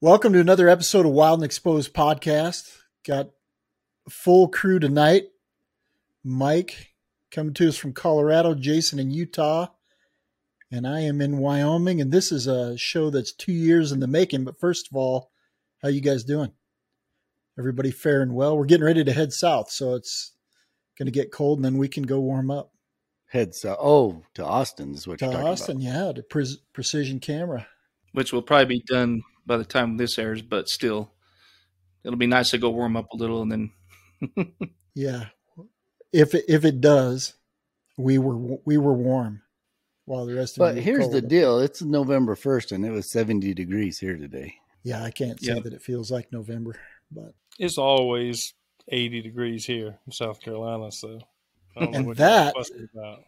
Welcome to another episode of Wild and Exposed podcast. Got full crew tonight. Mike coming to us from Colorado, Jason in Utah, and I am in Wyoming. And this is a show that's two years in the making. But first of all, how you guys doing? Everybody faring well? We're getting ready to head south, so it's going to get cold, and then we can go warm up. Head south. Oh, to Austin is what To you're talking Austin, about. yeah, to pre- precision camera. which will probably be done by the time this airs, but still, it'll be nice to go warm up a little and then. Yeah, if it, if it does, we were we were warm, while the rest of But you were here's the cold. deal: it's November first, and it was 70 degrees here today. Yeah, I can't say Yep. that it feels like November, but It's always 80 degrees here in South Carolina, so I don't know And what that- you're fussing about.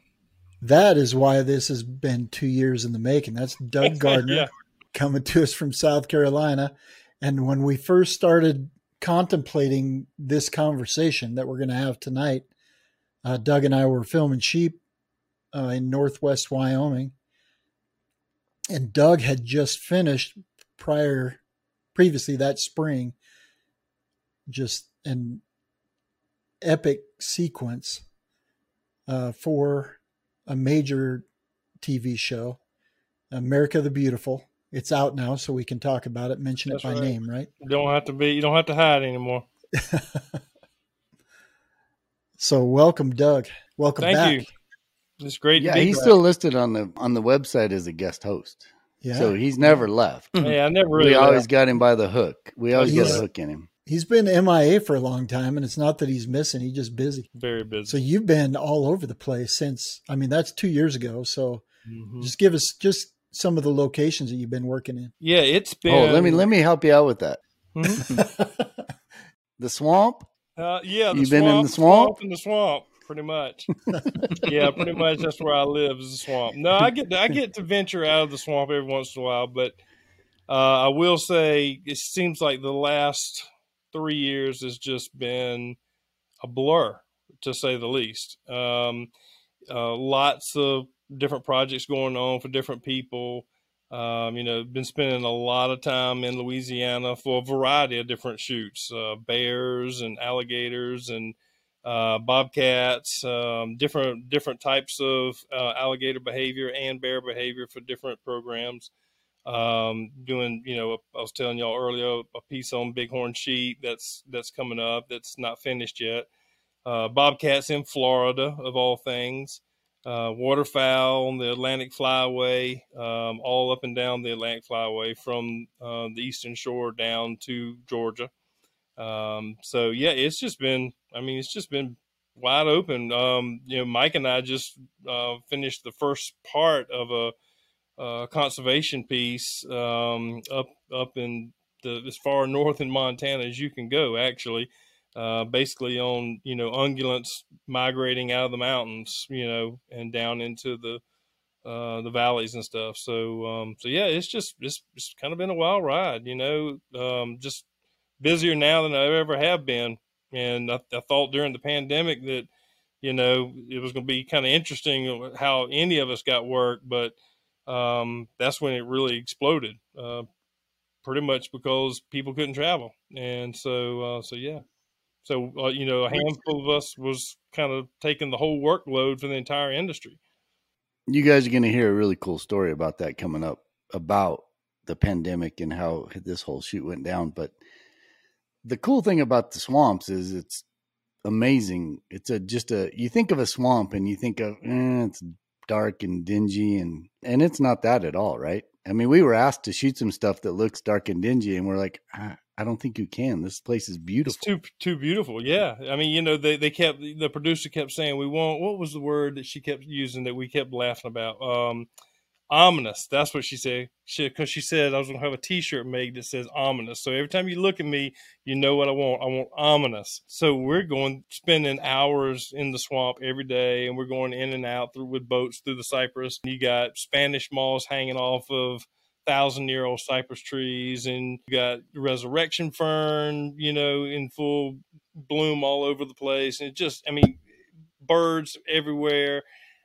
that is why this has been two years in the making. That's Doug Gardner Yeah. Coming to us from South Carolina, and when we first started contemplating this conversation that we're going to have tonight, uh, Doug and I were filming sheep uh, in Northwest Wyoming, and Doug had just finished prior, previously that spring, just an epic sequence uh, for a major TV show, America the Beautiful. It's out now, so we can talk about it. Mention That's it by right. name, right? You don't have to be. You don't have to hide anymore. So welcome, Doug. Welcome Thank back. you. It's great. Yeah, to be he's back. still listed on the on the website as a guest host, Yeah, so he's never left. Yeah, I never really. we always left. got him by the hook. We always got He's- a hook in him. he's been MIA for a long time, and it's not that he's missing; he's just busy. very busy. So you've been all over the place since. I mean, that's two years ago. So Mhm. just give us just some of the locations that you've been working in. Yeah, it's been. Oh, let me let me help you out with that. Mhm. The swamp. Uh, yeah, the You been in swamp, the swamp? in the swamp, pretty much. yeah, pretty much. That's where I live is the swamp. No, I get to, I get to venture out of the swamp every once in a while, but uh, I will say it seems like the last three years has just been a blur, to say the least. Um, uh, lots of different projects going on for different people. Um, you know, been spending a lot of time in Louisiana for a variety of different shoots, uh, bears and alligators and uh, bobcats, um, different different types of uh, alligator behavior and bear behavior for different programs. Um, doing, you know, I was telling y'all earlier a piece on bighorn sheep that's that's coming up that's not finished yet. Uh, bobcats in Florida, of all things uh, waterfowl on the Atlantic Flyway, um, all up and down the Atlantic Flyway from uh, the eastern shore down to Georgia. Um, so yeah, it's just been, I mean, it's just been wide open. Um, you know, Mike and I just uh, finished the first part of a, uh conservation piece um, up up in the as far north in Montana as you can go, actually uh, basically on you know ungulates migrating out of the mountains, you know, and down into the uh, the valleys and stuff. So um, so yeah, it's just it's, it's kind of been a wild ride, you know, um, just busier now than I ever have been. And I, I thought during the pandemic that you know it was going to be kind of interesting how any of us got work, but um, that's when it really exploded. Uh, pretty much because people couldn't travel, and so uh, so yeah. So uh, you know, a handful of us was kind of taking the whole workload for the entire industry. You guys are going to hear a really cool story about that coming up about the pandemic and how this whole shoot went down. But the cool thing about the swamps is it's amazing. It's a just a you think of a swamp and you think of eh, it's dark and dingy and and it's not that at all, right? I mean, we were asked to shoot some stuff that looks dark and dingy, and we're like, I, I don't think you can. This place is beautiful. It's too too beautiful. Yeah, I mean, you know, they they kept the producer kept saying we want. What was the word that she kept using that we kept laughing about? Um, ominous. That's what she said. She because she said I was gonna have a T-shirt made that says ominous. So every time you look at me, you know what I want. I want ominous. So we're going spending hours in the swamp every day, and we're going in and out through with boats through the cypress. You got Spanish moss hanging off of thousand year old cypress trees and you got resurrection fern you know in full bloom all over the place and it just i mean birds everywhere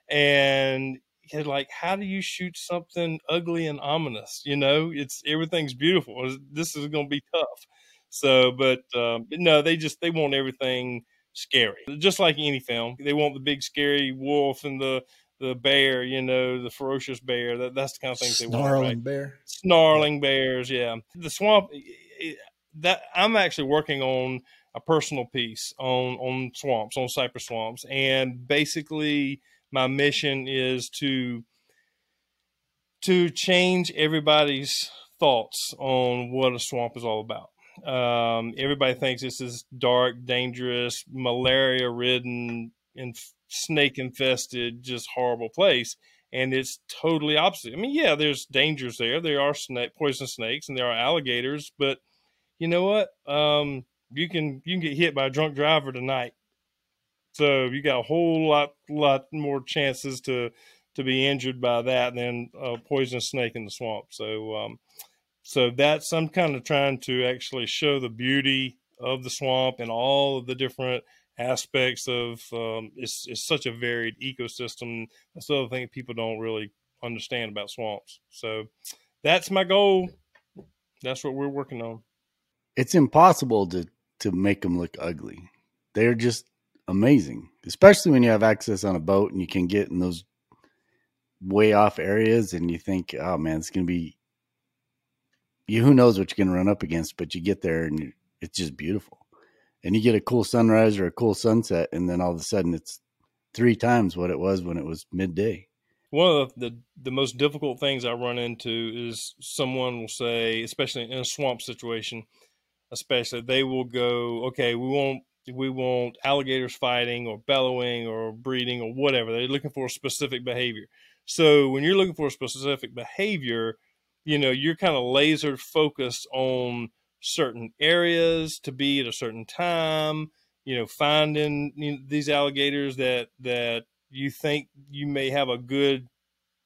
and like how do you shoot something ugly and ominous? You know, it's everything's beautiful. This is going to be tough. So, but um, no, they just they want everything scary, just like any film. They want the big scary wolf and the the bear, you know, the ferocious bear. That that's the kind of things Snarling they want. Right? bear. Snarling bears, yeah. The swamp. That I'm actually working on a personal piece on on swamps, on cypress swamps, and basically my mission is to to change everybody's thoughts on what a swamp is all about. Um, everybody thinks this is dark, dangerous, malaria ridden, and snake infested, just horrible place. And it's totally opposite. I mean, yeah, there's dangers there. There are snake, poison snakes and there are alligators, but you know what? Um, you can you can get hit by a drunk driver tonight. So you got a whole lot lot more chances to to be injured by that than a poisonous snake in the swamp. So um, so that's I'm kind of trying to actually show the beauty of the swamp and all of the different aspects of um, it's, it's such a varied ecosystem. That's the other thing people don't really understand about swamps. So that's my goal. That's what we're working on. It's impossible to to make them look ugly. They're just amazing, especially when you have access on a boat and you can get in those way off areas and you think, oh man, it's going to be you who knows what you're going to run up against, but you get there and it's just beautiful. And you get a cool sunrise or a cool sunset, and then all of a sudden it's three times what it was when it was midday. One of the, the, the most difficult things I run into is someone will say, especially in a swamp situation, especially they will go, okay, we won't we want alligators fighting or bellowing or breeding or whatever. They're looking for a specific behavior. So when you're looking for a specific behavior, you know you're kind of laser focused on certain areas to be at a certain time you know finding you know, these alligators that that you think you may have a good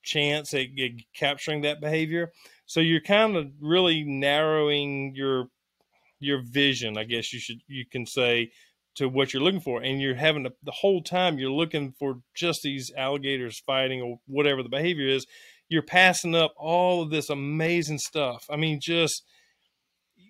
chance at, at capturing that behavior so you're kind of really narrowing your your vision i guess you should you can say to what you're looking for and you're having to, the whole time you're looking for just these alligators fighting or whatever the behavior is you're passing up all of this amazing stuff. I mean, just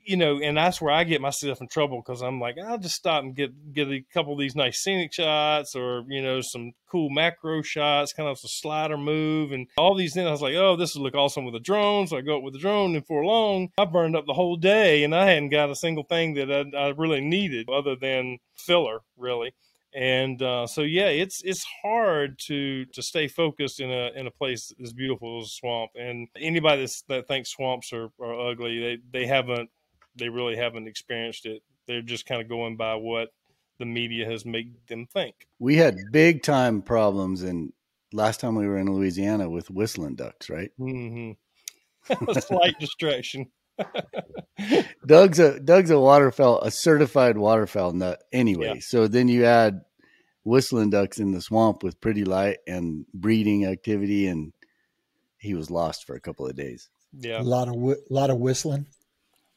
you know, and that's where I get myself in trouble because I'm like, I'll just stop and get get a couple of these nice scenic shots, or you know, some cool macro shots, kind of a slider move, and all these things. I was like, oh, this would look awesome with a drone, so I go up with the drone, and for long, I burned up the whole day, and I hadn't got a single thing that I, I really needed other than filler, really and uh, so yeah, it's it's hard to to stay focused in a in a place as beautiful as a swamp. And anybody that thinks swamps are, are ugly, they they haven't they really haven't experienced it. They're just kind of going by what the media has made them think. We had big time problems in last time we were in Louisiana with whistling ducks, right? Mm-hmm. a slight distraction. Doug's a Doug's a waterfowl, a certified waterfowl nut anyway. Yeah. So then you add whistling ducks in the swamp with pretty light and breeding activity, and he was lost for a couple of days. Yeah, a lot of a lot of whistling.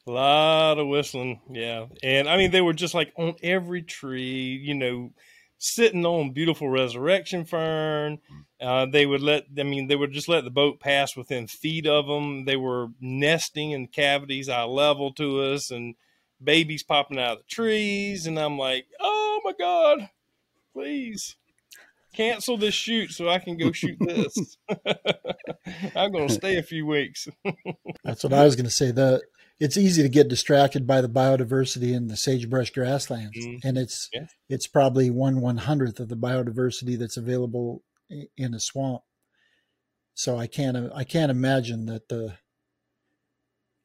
A lot of whistling, yeah, and I mean they were just like on every tree, you know, sitting on beautiful resurrection fern. Uh, they would let, I mean, they would just let the boat pass within feet of them. They were nesting in cavities eye level to us and babies popping out of the trees. And I'm like, oh my God, please cancel this shoot so I can go shoot this. I'm going to stay a few weeks. That's what I was going to say. The it's easy to get distracted by the biodiversity in the sagebrush grasslands, mm-hmm. and it's yeah. it's probably one one hundredth of the biodiversity that's available in a swamp. So I can't I can't imagine that the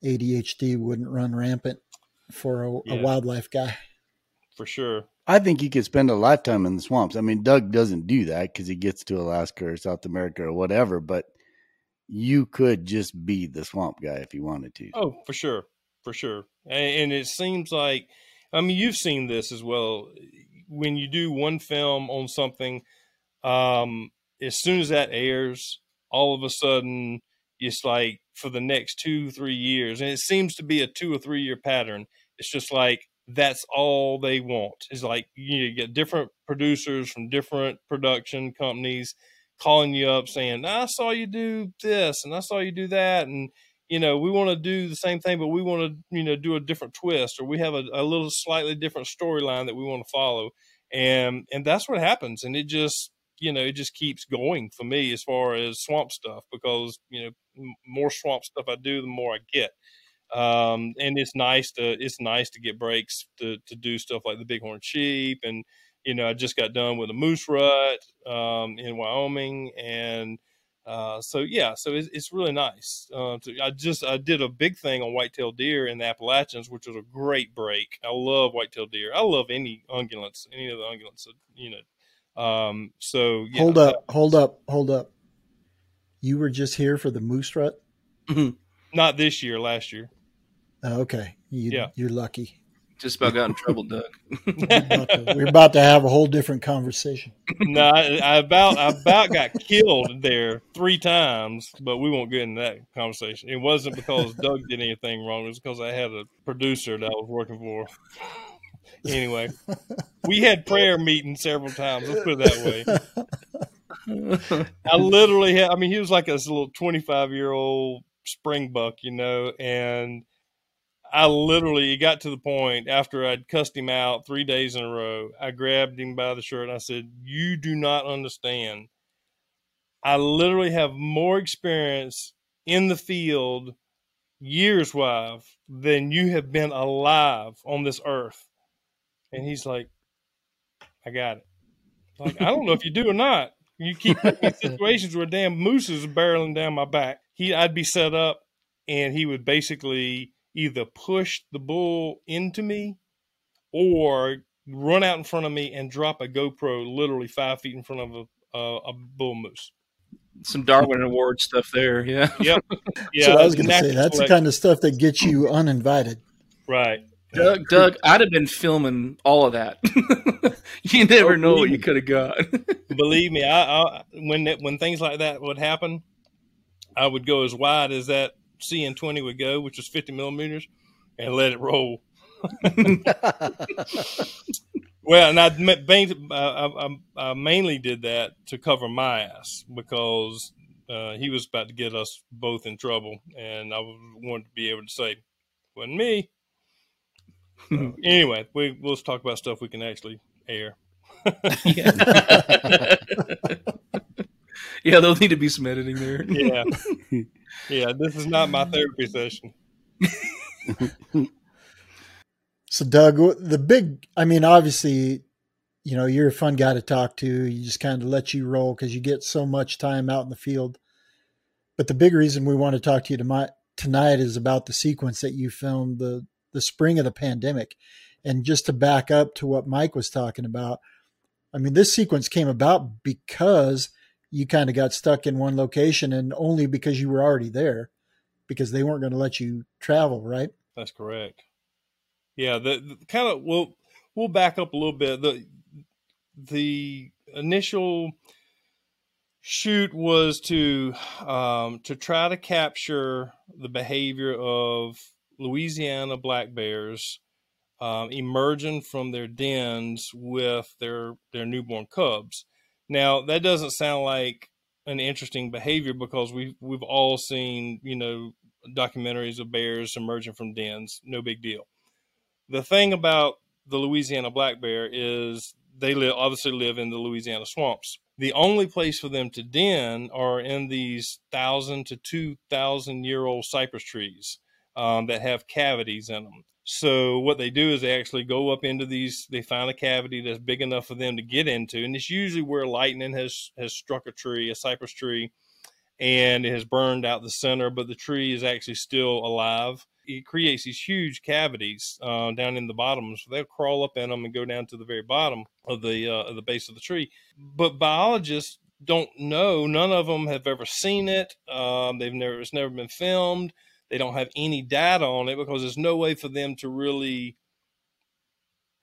ADHD wouldn't run rampant for a, yeah. a wildlife guy. For sure. I think he could spend a lifetime in the swamps. I mean, Doug doesn't do that because he gets to Alaska or South America or whatever, but you could just be the swamp guy if you wanted to. Oh, for sure, for sure. And, and, it seems like, I mean, you've seen this as well. When you do one film on something, um, as soon as that airs, all of a sudden it's like for the next two, three years, and it seems to be a two or three year pattern. It's just like that's all they want. It's like you, know, you get different producers from different production companies calling you up saying, "I saw you do this and I saw you do that," and you know, we want to do the same thing, but we want to, you know, do a different twist, or we have a, a little slightly different storyline that we want to follow, and and that's what happens, and it just, you know, it just keeps going for me as far as swamp stuff because you know, m- more swamp stuff I do, the more I get um, and it's nice to it's nice to get breaks to to do stuff like the bighorn sheep and you know I just got done with a moose rut um, in Wyoming and uh, so yeah so it's, it's really nice. Uh, to, I just I did a big thing on whitetail deer in the Appalachians which was a great break. I love whitetail deer. I love any ungulates any of the ungulates you know um, so yeah, hold up hold up hold up. You were just here for the moose rut? Not this year last year. Oh, okay. You, yeah. You're lucky. Just about got in trouble, Doug. we're, about to, have a whole different conversation. No, I, I, about I about got killed there three times, but we won't get into that conversation. It wasn't because Doug did anything wrong. It was because I had a producer that I was working for. anyway, we had prayer meetings several times. Let's put it that way. I literally had. I mean, he was like a little twenty-five year old spring buck, you know, and I literally got to the point after I'd cussed him out three days in a row. I grabbed him by the shirt and I said, You do not understand. I literally have more experience in the field, years wise, than you have been alive on this earth. And he's like, I got it. Like, I don't know if you do or not. You keep in situations where damn moose is barreling down my back. He, I'd be set up, and he would basically either push the bull into me or run out in front of me and drop a GoPro literally five feet in front of a, a, a bull moose. Some Darwin Award stuff there, yeah. Yep. Yeah. so I was going to say that's the kind of stuff that gets you uninvited. Right. Doug, Doug, I'd have been filming all of that. you oh, never oh, know what you could have got. believe me, I, I when when things like that would happen, I would go as wide as that CN20 would go, which was 50 millimeters, and let it roll. well, and I, I, I, mainly did that to cover my ass because uh, he was about to get us both in trouble, and I wanted to be able to say, "wasn't me." uh, anyway, we we'll talk about stuff we can actually air. yeah. yeah, there'll need to be some editing there. yeah. Yeah, this is not my therapy session. so, Doug, the big, I mean, obviously, you know, you're a fun guy to talk to. You just kind of let you roll because you get so much time out in the field. But the big reason we want to talk to you tonight, tonight is about the sequence that you filmed the the spring of the pandemic. And just to back up to what Mike was talking about, I mean, this sequence came about because you kind of got stuck in one location and only because you were already there because they weren't going to let you travel, right? That's correct. Yeah, the, the kind of we'll we'll back up a little bit. The the initial shoot was to um, to try to capture the behavior of Louisiana black bears um, emerging from their dens with their their newborn cubs. Now that doesn't sound like an interesting behavior because we've we've all seen you know documentaries of bears emerging from dens. No big deal. The thing about the Louisiana black bear is they live obviously live in the Louisiana swamps. The only place for them to den are in these thousand to two thousand year old cypress trees um, that have cavities in them. So what they do is they actually go up into these. They find a cavity that's big enough for them to get into, and it's usually where lightning has has struck a tree, a cypress tree, and it has burned out the center, but the tree is actually still alive. It creates these huge cavities uh, down in the bottom, so they'll crawl up in them and go down to the very bottom of the uh, of the base of the tree. But biologists don't know. None of them have ever seen it. Um, they've never. It's never been filmed they don't have any data on it because there's no way for them to really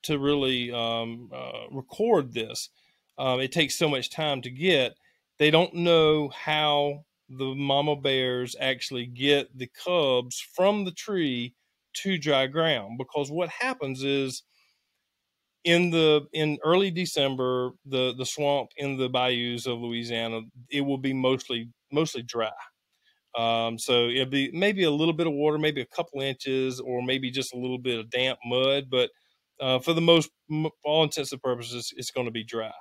to really um, uh, record this. Um, it takes so much time to get. They don't know how the mama bears actually get the cubs from the tree to dry ground because what happens is in the in early December, the the swamp in the bayous of Louisiana, it will be mostly mostly dry. Um, so it'll be maybe a little bit of water, maybe a couple inches, or maybe just a little bit of damp mud. But uh, for the most, all intents and purposes, it's going to be dry.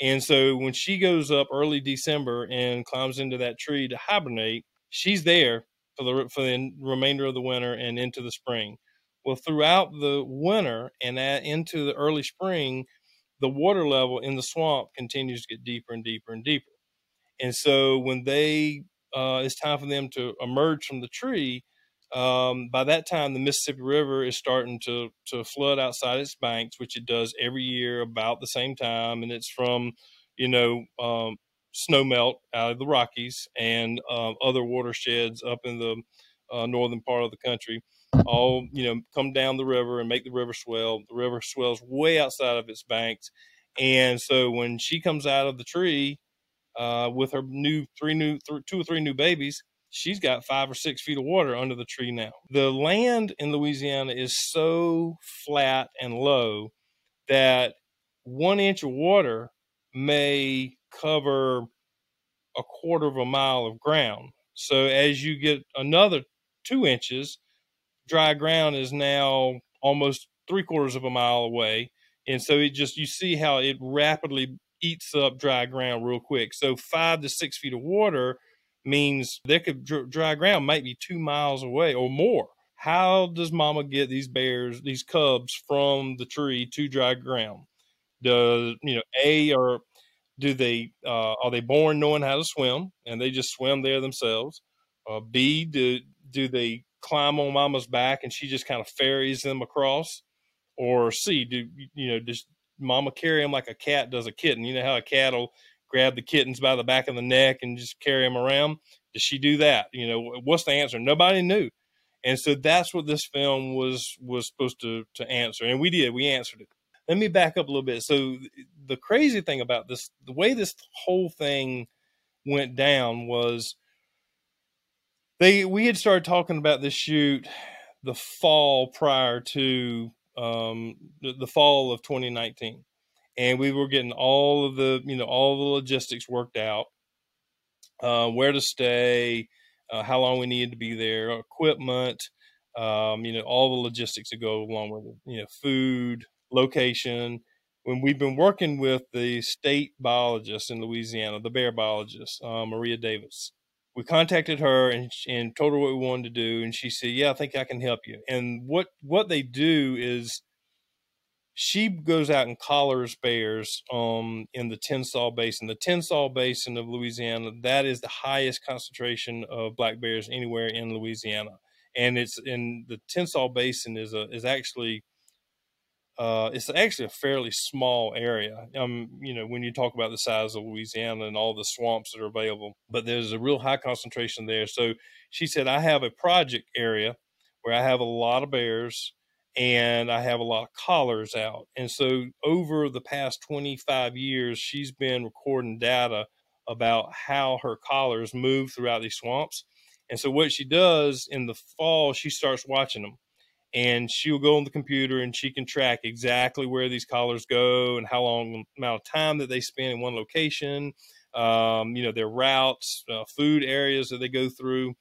And so when she goes up early December and climbs into that tree to hibernate, she's there for the for the remainder of the winter and into the spring. Well, throughout the winter and into the early spring, the water level in the swamp continues to get deeper and deeper and deeper. And so when they uh, it's time for them to emerge from the tree, um, by that time the Mississippi River is starting to to flood outside its banks, which it does every year about the same time, and it's from you know um, snow melt out of the Rockies and uh, other watersheds up in the uh, northern part of the country. All you know come down the river and make the river swell. The river swells way outside of its banks, and so when she comes out of the tree uh, with her new three new th- two or three new babies, she's got five or six feet of water under the tree now. The land in Louisiana is so flat and low that one inch of water may cover a quarter of a mile of ground. So as you get another two inches, dry ground is now almost three quarters of a mile away. And so it just, you see how it rapidly eats up dry ground real quick. So five to six feet of water means there could dry ground might be two miles away or more. How does mama get these bears, these cubs from the tree to dry ground? Does, you know, A, or do they, uh, are they born knowing how to swim and they just swim there themselves? Uh, B, do, do they climb on mama's back and she just kind of ferries them across? Or C, do, you know, just mama carry them like a cat does a kitten. You know how a cat will grab the kittens by the back of the neck and just carry them around? Does she do that? You know, what's the answer? Nobody knew. And so that's what this film was was supposed to to answer, and we did. We answered it. Let me back up a little bit. So the crazy thing about this, the way this whole thing went down was they we had started talking about this shoot the fall prior to um, the, the fall of 2019, and we were getting all of the you know all the logistics worked out, uh, where to stay, uh, how long we needed to be there, equipment, um, you know all the logistics that go along with it, you know food, location. When we've been working with the state biologist in Louisiana, the bear biologist, uh, Maria Davis, we contacted her and, and told her what we wanted to do and she said yeah i think i can help you and what what they do is she goes out and collars bears um, in the Tensas Basin. The Tensas Basin of Louisiana, that is the highest concentration of black bears anywhere in Louisiana. And it's in the Tensas Basin is a is actually uh, it's actually a fairly small area. Um, you know, when you talk about the size of Louisiana and all the swamps that are available, but there's a real high concentration there. So she said, I have a project area where I have a lot of bears and I have a lot of collars out. And so over the past 25 years, she's been recording data about how her collars move throughout these swamps. And so what she does in the fall, she starts watching them and she'll go on the computer and she can track exactly where these collars go and how long amount of time that they spend in one location um, you know their routes uh, food areas that they go through.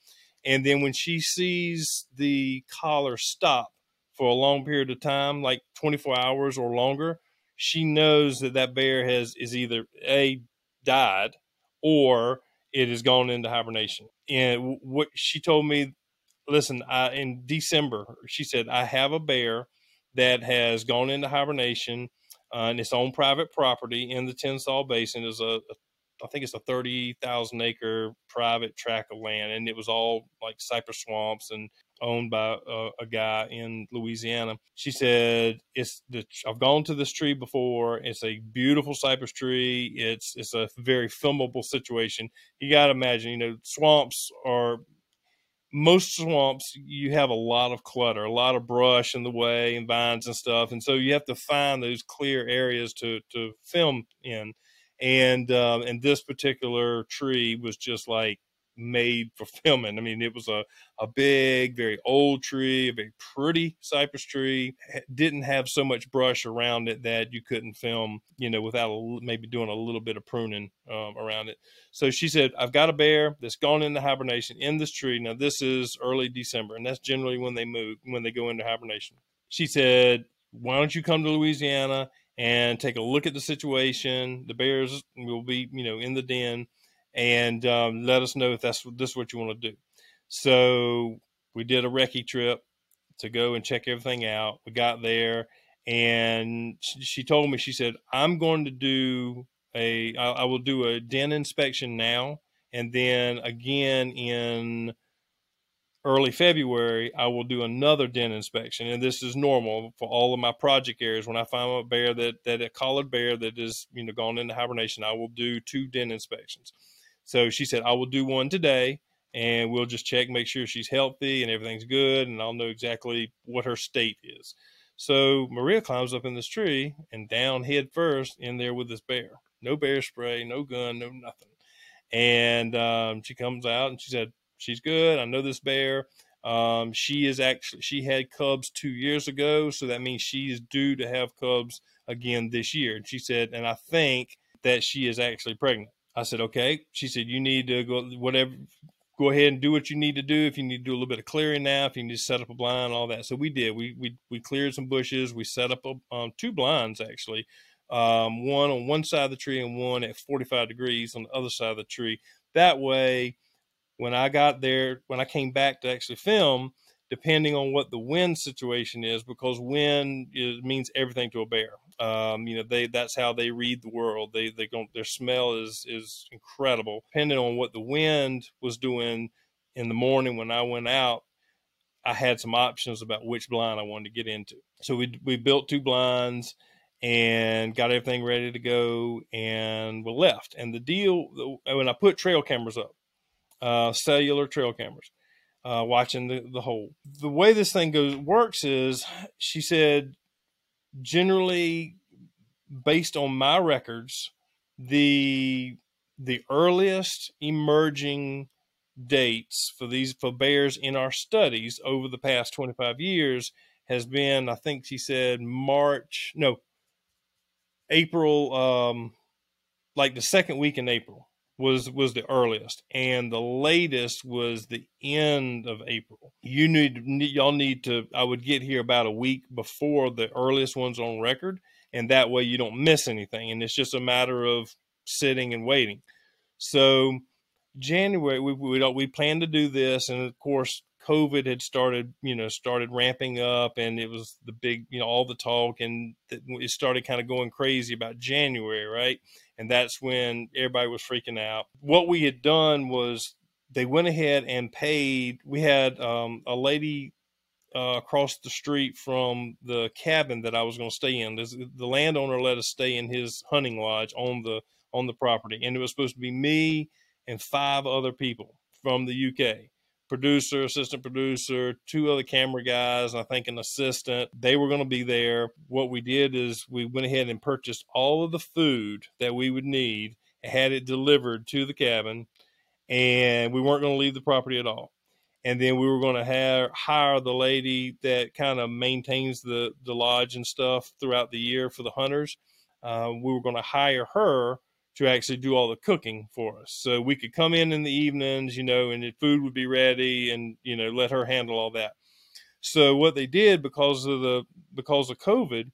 And then when she sees the collar stop for a long period of time like 24 hours or longer she knows that that bear has is either a died or it has gone into hibernation. And what she told me listen, I, in December, she said, I have a bear that has gone into hibernation uh, and it's on private property in the Tensas Basin. Is a, a I think it's a 30,000 acre private tract of land, and it was all like cypress swamps and owned by uh, a guy in Louisiana. She said, "It's the I've gone to this tree before. It's a beautiful cypress tree. It's it's a very filmable situation. You got to imagine, you know, swamps are most swamps you have a lot of clutter a lot of brush in the way and vines and stuff and so you have to find those clear areas to to film in. And um, and this particular tree was just like made for filming. I mean, it was a, a big, very old tree, a very pretty cypress tree. didn't have so much brush around it that you couldn't film, you know, without a, maybe doing a little bit of pruning um, around it. So she said, I've got a bear that's gone into hibernation in this tree. Now, this is early December, and that's generally when they move, when they go into hibernation. She said, Why don't you come to Louisiana and take a look at the situation? The bears will be, you know, in the den and um, let us know if that's this is what you want to do. So we did a recce trip to go and check everything out. We got there, and she, she told me she said I'm going to do a I, I will do a den inspection now, and then again in early February, I will do another den inspection. And this is normal for all of my project areas. When I find a bear that, that a collared bear that is, you know, gone into hibernation, I will do two den inspections. So she said, I will do one today and we'll just check, make sure she's healthy and everything's good. And I'll know exactly what her state is. So Maria climbs up in this tree and down head first in there with this bear. No bear spray, no gun, no nothing. And um, she comes out and she said, She's good. I know this bear. Um, she is actually, she had cubs two years ago. So that means she is due to have cubs again this year. And she said, and I think that she is actually pregnant. I said, okay. She said, you need to go, whatever, go ahead and do what you need to do. If you need to do a little bit of clearing now, if you need to set up a blind, all that. So we did. We we we cleared some bushes. We set up a, um, two blinds actually, um, one on one side of the tree and one at 45 degrees on the other side of the tree. That way, when I got there, when I came back to actually film, depending on what the wind situation is, because wind is, means everything to a bear. Um, you know, they that's how they read the world. They they don't their smell is is incredible. Depending on what the wind was doing in the morning when I went out, I had some options about which blind I wanted to get into. So we we built two blinds and got everything ready to go and we left. And the deal when I put trail cameras up, uh, cellular trail cameras, uh, watching the, the hole. The way this thing goes works is she said generally based on my records, the the earliest emerging dates for these for bears in our studies over the past 25 years has been i think she said march no april um like the second week in april was was the earliest and the latest was the end of april. You need y'all need to i would get here about a week before the earliest ones on record and that way you don't miss anything and it's just a matter of sitting and waiting. So january we we, we plan to do this and of course covid had started you know started ramping up and it was the big you know all the talk and it started kind of going crazy about january right and that's when everybody was freaking out. What we had done was they went ahead and paid. We had um, a lady uh, across the street from the cabin that I was going to stay in. There's, the landowner let us stay in his hunting lodge on the on the property, and it was supposed to be me and five other people from the UK producer, assistant producer, two other camera guys, I think an assistant. They were going to be there. What we did is we went ahead and purchased all of the food that we would need had it delivered to the cabin. And we weren't going to leave the property at all. And then we were going to hire the lady that kind of maintains the, the lodge and stuff throughout the year for the hunters. Uh, we were going to hire her to actually do all the cooking for us. So we could come in in the evenings, you know, and the food would be ready and, you know, let her handle all that. So what they did because of the, because of COVID,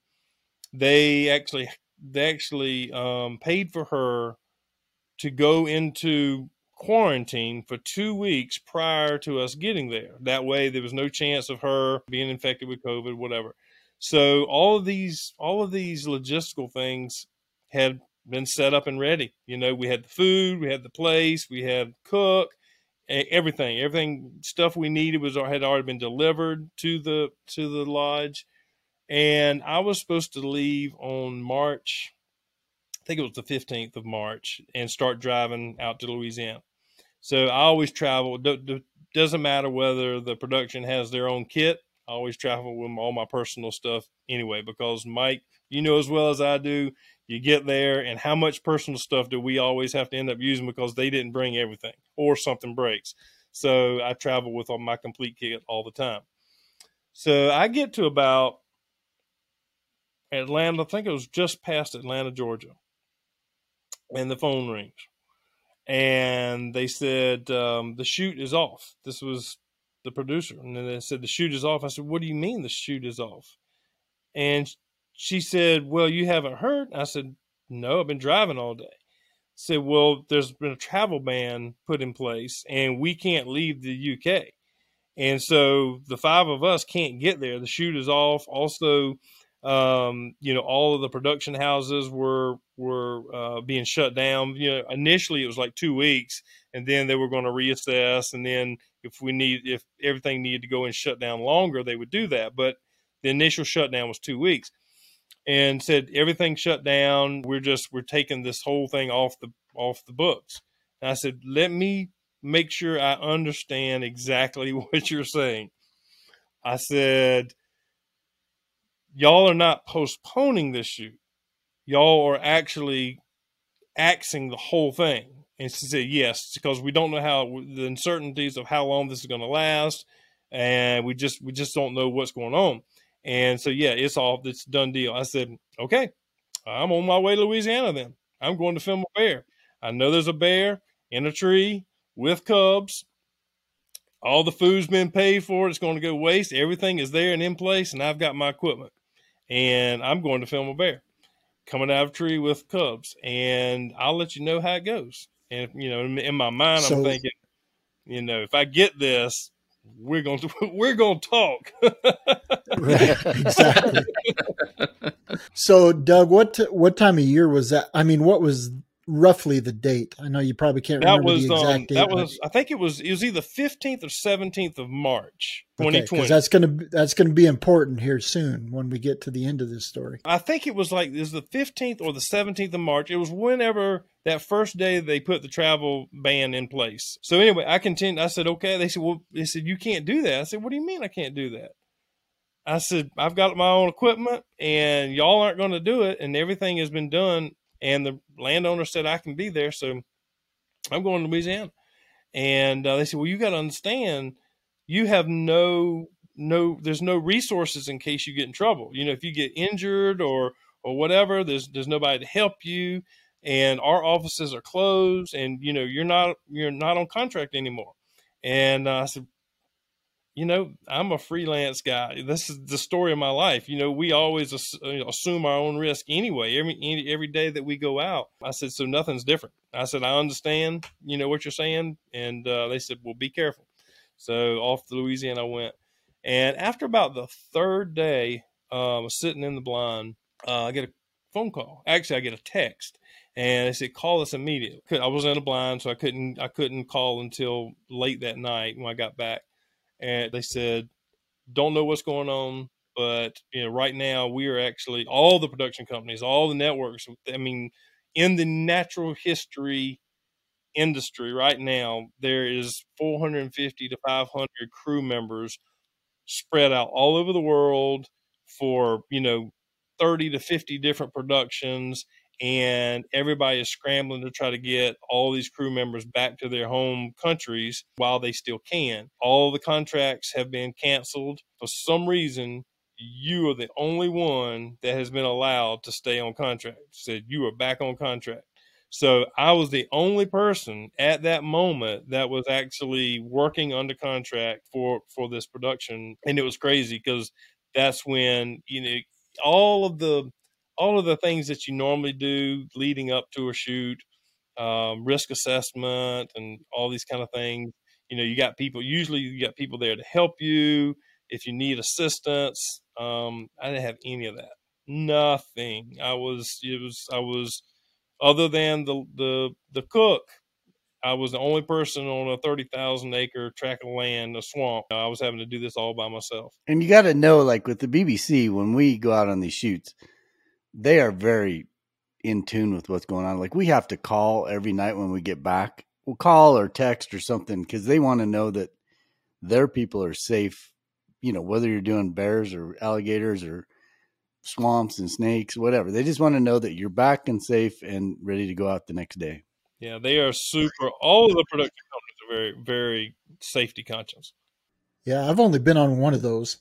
they actually, they actually um, paid for her to go into quarantine for two weeks prior to us getting there. That way there was no chance of her being infected with COVID, whatever. So all of these, all of these logistical things had been set up and ready. You know, we had the food, we had the place, we had cook, everything, everything stuff we needed was uh, had already been delivered to the to the lodge. And I was supposed to leave on March, I think it was the 15th of March, and start driving out to Louisiana. So I always travel. Doesn't matter whether the production has their own kit I always travel with all my personal stuff anyway, because Mike, you know as well as I do, you get there and how much personal stuff do we always have to end up using because they didn't bring everything or something breaks. So I travel with my complete kit all the time. So I get to about Atlanta, I think it was just past Atlanta, Georgia. And the phone rings. And they said, um, the shoot is off. This was the producer. And then they said, the shoot is off. I said, what do you mean the shoot is off? And she said, well, you haven't heard? I said, no, I've been driving all day. Said, well, there's been a travel ban put in place and we can't leave the UK. And so the five of us can't get there. The shoot is off. Also, um, you know, all of the production houses were were uh, being shut down. You know, initially it was like two weeks, and then they were going to reassess, and then if we need if everything needed to go and shut down longer, they would do that. But the initial shutdown was two weeks, and said everything shut down. We're just we're taking this whole thing off the off the books. And I said, let me make sure I understand exactly what you're saying. I said y'all are not postponing this shoot. Y'all are actually axing the whole thing. And she said, yes, because we don't know how the uncertainties of how long this is going to last. And we just, we just don't know what's going on. And so, yeah, it's all, it's done deal. I said, okay, I'm on my way to Louisiana then. I'm going to film a bear. I know there's a bear in a tree with cubs. All the food's been paid for. It's going to go waste. Everything is there and in place, and I've got my equipment and I'm going to film a bear coming out of a tree with cubs, and I'll let you know how it goes. And you know, in, my mind, so, I'm thinking, you know, if I get this, we're going to we're going to talk. right, exactly. so, Doug, what what time of year was that? I mean, what was roughly the date? I know you probably can't that remember was, the exact um, date. That was, I think it was, it was either fifteenth or seventeenth of March, twenty twenty. Okay, that's gonna that's gonna be important here soon when we get to the end of this story. I think it was like it was the fifteenth or the seventeenth of March. It was whenever that first day they put the travel ban in place. So anyway, I continued. I said, okay. They said, well, they said you can't do that. I said, what do you mean I can't do that? I said, I've got my own equipment and y'all aren't going to do it. And everything has been done and the landowner said I can be there, so I'm going to Louisiana. And uh, they said, well, you got to understand, you have no no there's no resources in case you get in trouble. You know, if you get injured or or whatever, there's there's nobody to help you, and our offices are closed, and you know you're not you're not on contract anymore. And uh, I said, you know, I'm a freelance guy. This is the story of my life. You know, we always assume our own risk anyway. Every every day that we go out, I said, so nothing's different. I said, I understand. You know what you're saying, and uh, they said, well, be careful. So off to Louisiana I went, and after about the third day, um, sitting in the blind, uh, I get a phone call. Actually, I get a text, and they said, call us immediately. I was in a blind, so I couldn't I couldn't call until late that night when I got back and they said, "Don't know what's going on, but you know, right now we are actually all the production companies, all the networks. I mean, in the natural history industry right now, there is 450 to 500 crew members spread out all over the world for you know 30 to 50 different productions and everybody is scrambling to try to get all these crew members back to their home countries while they still can. All the contracts have been canceled. For some reason, you are the only one that has been allowed to stay on contract. Said you are back on contract. So I was the only person at that moment that was actually working under contract for for this production, and it was crazy because that's when you know all of the all of the things that you normally do leading up to a shoot, um, risk assessment, and all these kind of things. You know, you got people. Usually, you got people there to help you if you need assistance. Um, I didn't have any of that. Nothing. I was. It was. I was. Other than the the the cook, I was the only person on a 30,000 acre tract of land, a swamp. I was having to do this all by myself. And you got to know, like with the BBC, when we go out on these shoots, they are very in tune with what's going on. Like we have to call every night when we get back. We'll call or text or something because they want to know that their people are safe you know, whether you're doing bears or alligators or swamps and snakes, whatever. They just want to know that you're back and safe and ready to go out the next day. Yeah, they are super. All of the production companies are very, very safety conscious. Yeah, I've only been on one of those,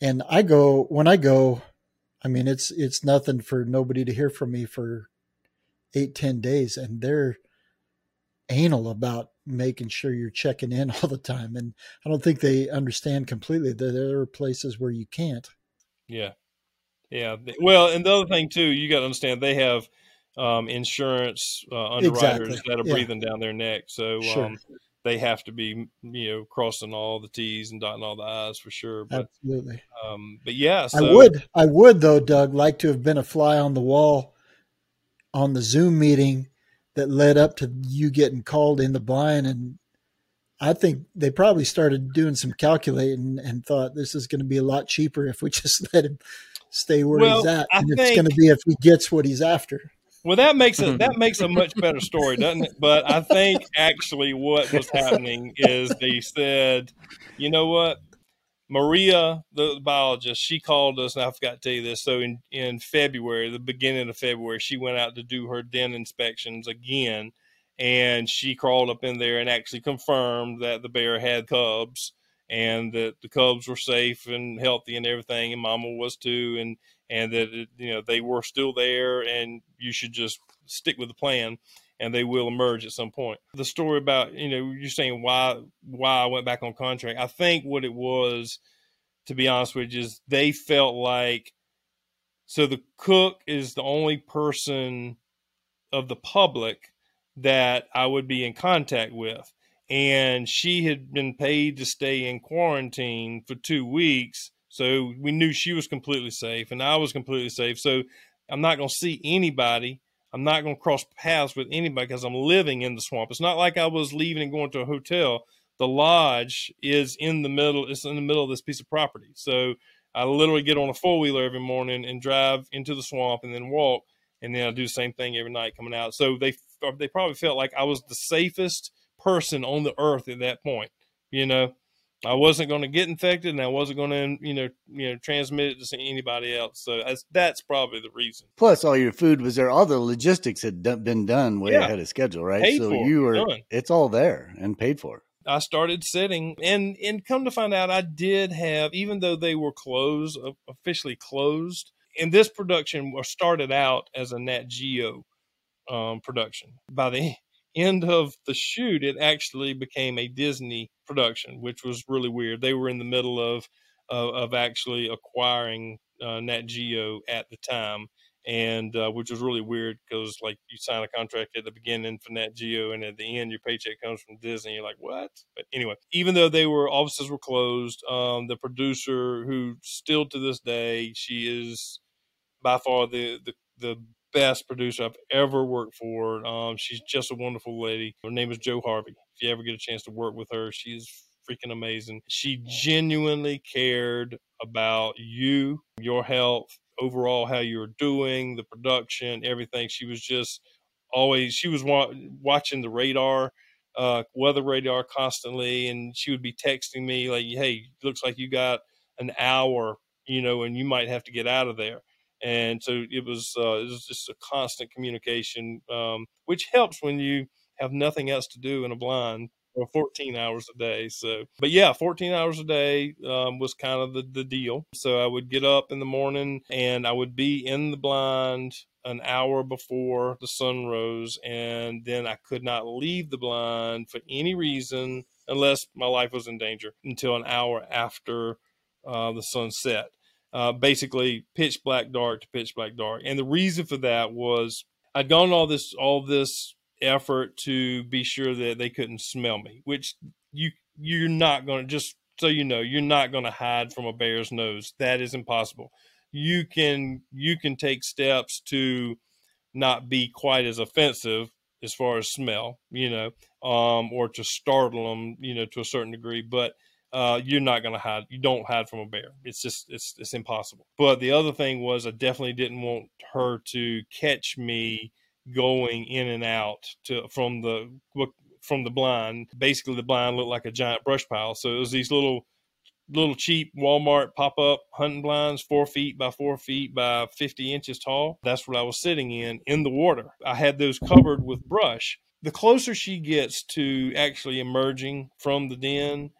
and I go when I go. I mean, it's it's nothing for nobody to hear from me for eight ten days, and they're anal about making sure you're checking in all the time. And I don't think they understand completely that there are places where you can't. Yeah, yeah. Well, and the other thing too, you got to understand they have um, insurance uh, underwriters exactly. that are yeah. breathing down their neck. So sure. um, they have to be, you know, crossing all the T's and dotting all the I's for sure. But, Absolutely. Um, but yeah, so. I would, I would though, Doug, like to have been a fly on the wall on the Zoom meeting that led up to you getting called in the blind and I think they probably started doing some calculating and thought this is going to be a lot cheaper if we just let him stay where well, he's at, and think, it's going to be if he gets what he's after. Well, that makes it that mm-hmm. makes a much better story, doesn't it? But I think actually what was happening is they said, you know what, Maria, the biologist, she called us, and I forgot to tell you this. So in in February, the beginning of February, she went out to do her den inspections again, and she crawled up in there and actually confirmed that the bear had cubs and that the cubs were safe and healthy and everything, and Mama was too, and and that you know they were still there, and you should just stick with the plan, and they will emerge at some point. The story about you know you're saying why why I went back on contract. I think what it was, to be honest with you, is they felt like so the cook is the only person of the public that I would be in contact with. And she had been paid to stay in quarantine for two weeks so we knew she was completely safe and I was completely safe. So I'm not going to see anybody. I'm not going to cross paths with anybody because I'm living in the swamp. It's not like I was leaving and going to a hotel. The lodge is in the middle. It's in the middle of this piece of property. So I literally get on a four wheeler every morning and drive into the swamp and then walk. And then I do the same thing every night coming out. So they they probably felt like I was the safest person on the earth at that point. You know, I wasn't going to get infected, and I wasn't going to, you know, you know, transmit it to anybody else. So that's that's probably the reason. Plus, all your food was there. All the logistics had been done way yeah. ahead of schedule, right? Paid so you were, done. it's all there and paid for. I started sitting, and and come to find out, I did have, even though they were closed, officially closed. And this production was started out as a Nat Geo um, production. By the end of the shoot, it actually became a Disney production, which was really weird. They were in the middle of of, of actually acquiring uh, Nat Geo at the time, and uh, which was really weird because like you sign a contract at the beginning for Nat Geo, and at the end your paycheck comes from Disney. You're like, what? But anyway, even though they were offices were closed, um, the producer, who still to this day, she is by far the the the best producer I've ever worked for. Um, she's just a wonderful lady. Her name is Jo Harvey. If you ever get a chance to work with her, she's freaking amazing. She genuinely cared about you, your health, overall how you were doing, the production, everything. She was just always she was wa- watching the radar uh, weather radar constantly and she would be texting me like hey looks like you got an hour you know and you might have to get out of there and so it was uh, it was just a constant communication, um, which helps when you have nothing else to do in a blind for 14 hours a day. So, but yeah, 14 hours a day um, was kind of the, the deal. So I would get up in the morning and I would be in the blind an hour before the sun rose, and then I could not leave the blind for any reason unless my life was in danger until an hour after uh, the sun set uh, basically pitch black dark to pitch black dark. And the reason for that was I'd gone all this all this effort to be sure that they couldn't smell me, which you you're not going to just so you know you're not going to hide from a bear's nose. That is impossible. You can you can take steps to not be quite as offensive as far as smell, you know, um, or to startle them, you know, to a certain degree, but uh, you're not going to hide. You don't hide from a bear. It's just it's it's impossible. But the other thing was I definitely didn't want her to catch me going in and out to from the from the blind. Basically, the blind looked like a giant brush pile. So it was these little little cheap Walmart pop up hunting blinds, four feet by four feet by 50 inches tall. That's what I was sitting in in the water. I had those covered with brush. The closer she gets to actually emerging from the den,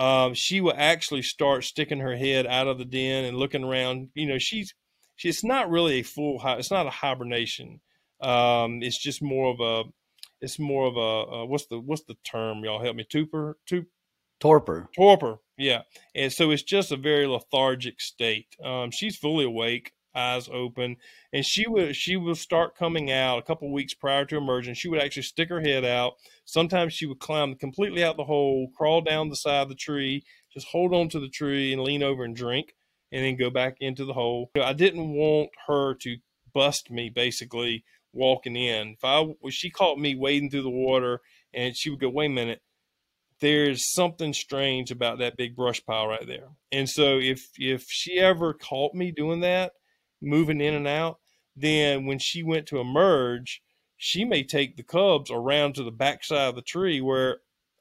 um, she will actually start sticking her head out of the den and looking around. You know, she's, she, it's not really a full, it's not a hibernation. Um, it's just more of a, it's more of a, uh, what's the, what's the term? Y'all help me. Tupor, tup, torpor, torpor. Yeah. And so it's just a very lethargic state. Um, she's fully awake, eyes open, and she would, she would start coming out a couple weeks prior to emerging. She would actually stick her head out. Sometimes she would climb completely out the hole, crawl down the side of the tree, just hold on to the tree and lean over and drink and then go back into the hole. I didn't want her to bust me basically walking in. If I she caught me wading through the water and she would go, wait a minute, there's something strange about that big brush pile right there. And so if if she ever caught me doing that, moving in and out, then when she went to emerge, she may take the cubs around to the backside of the tree where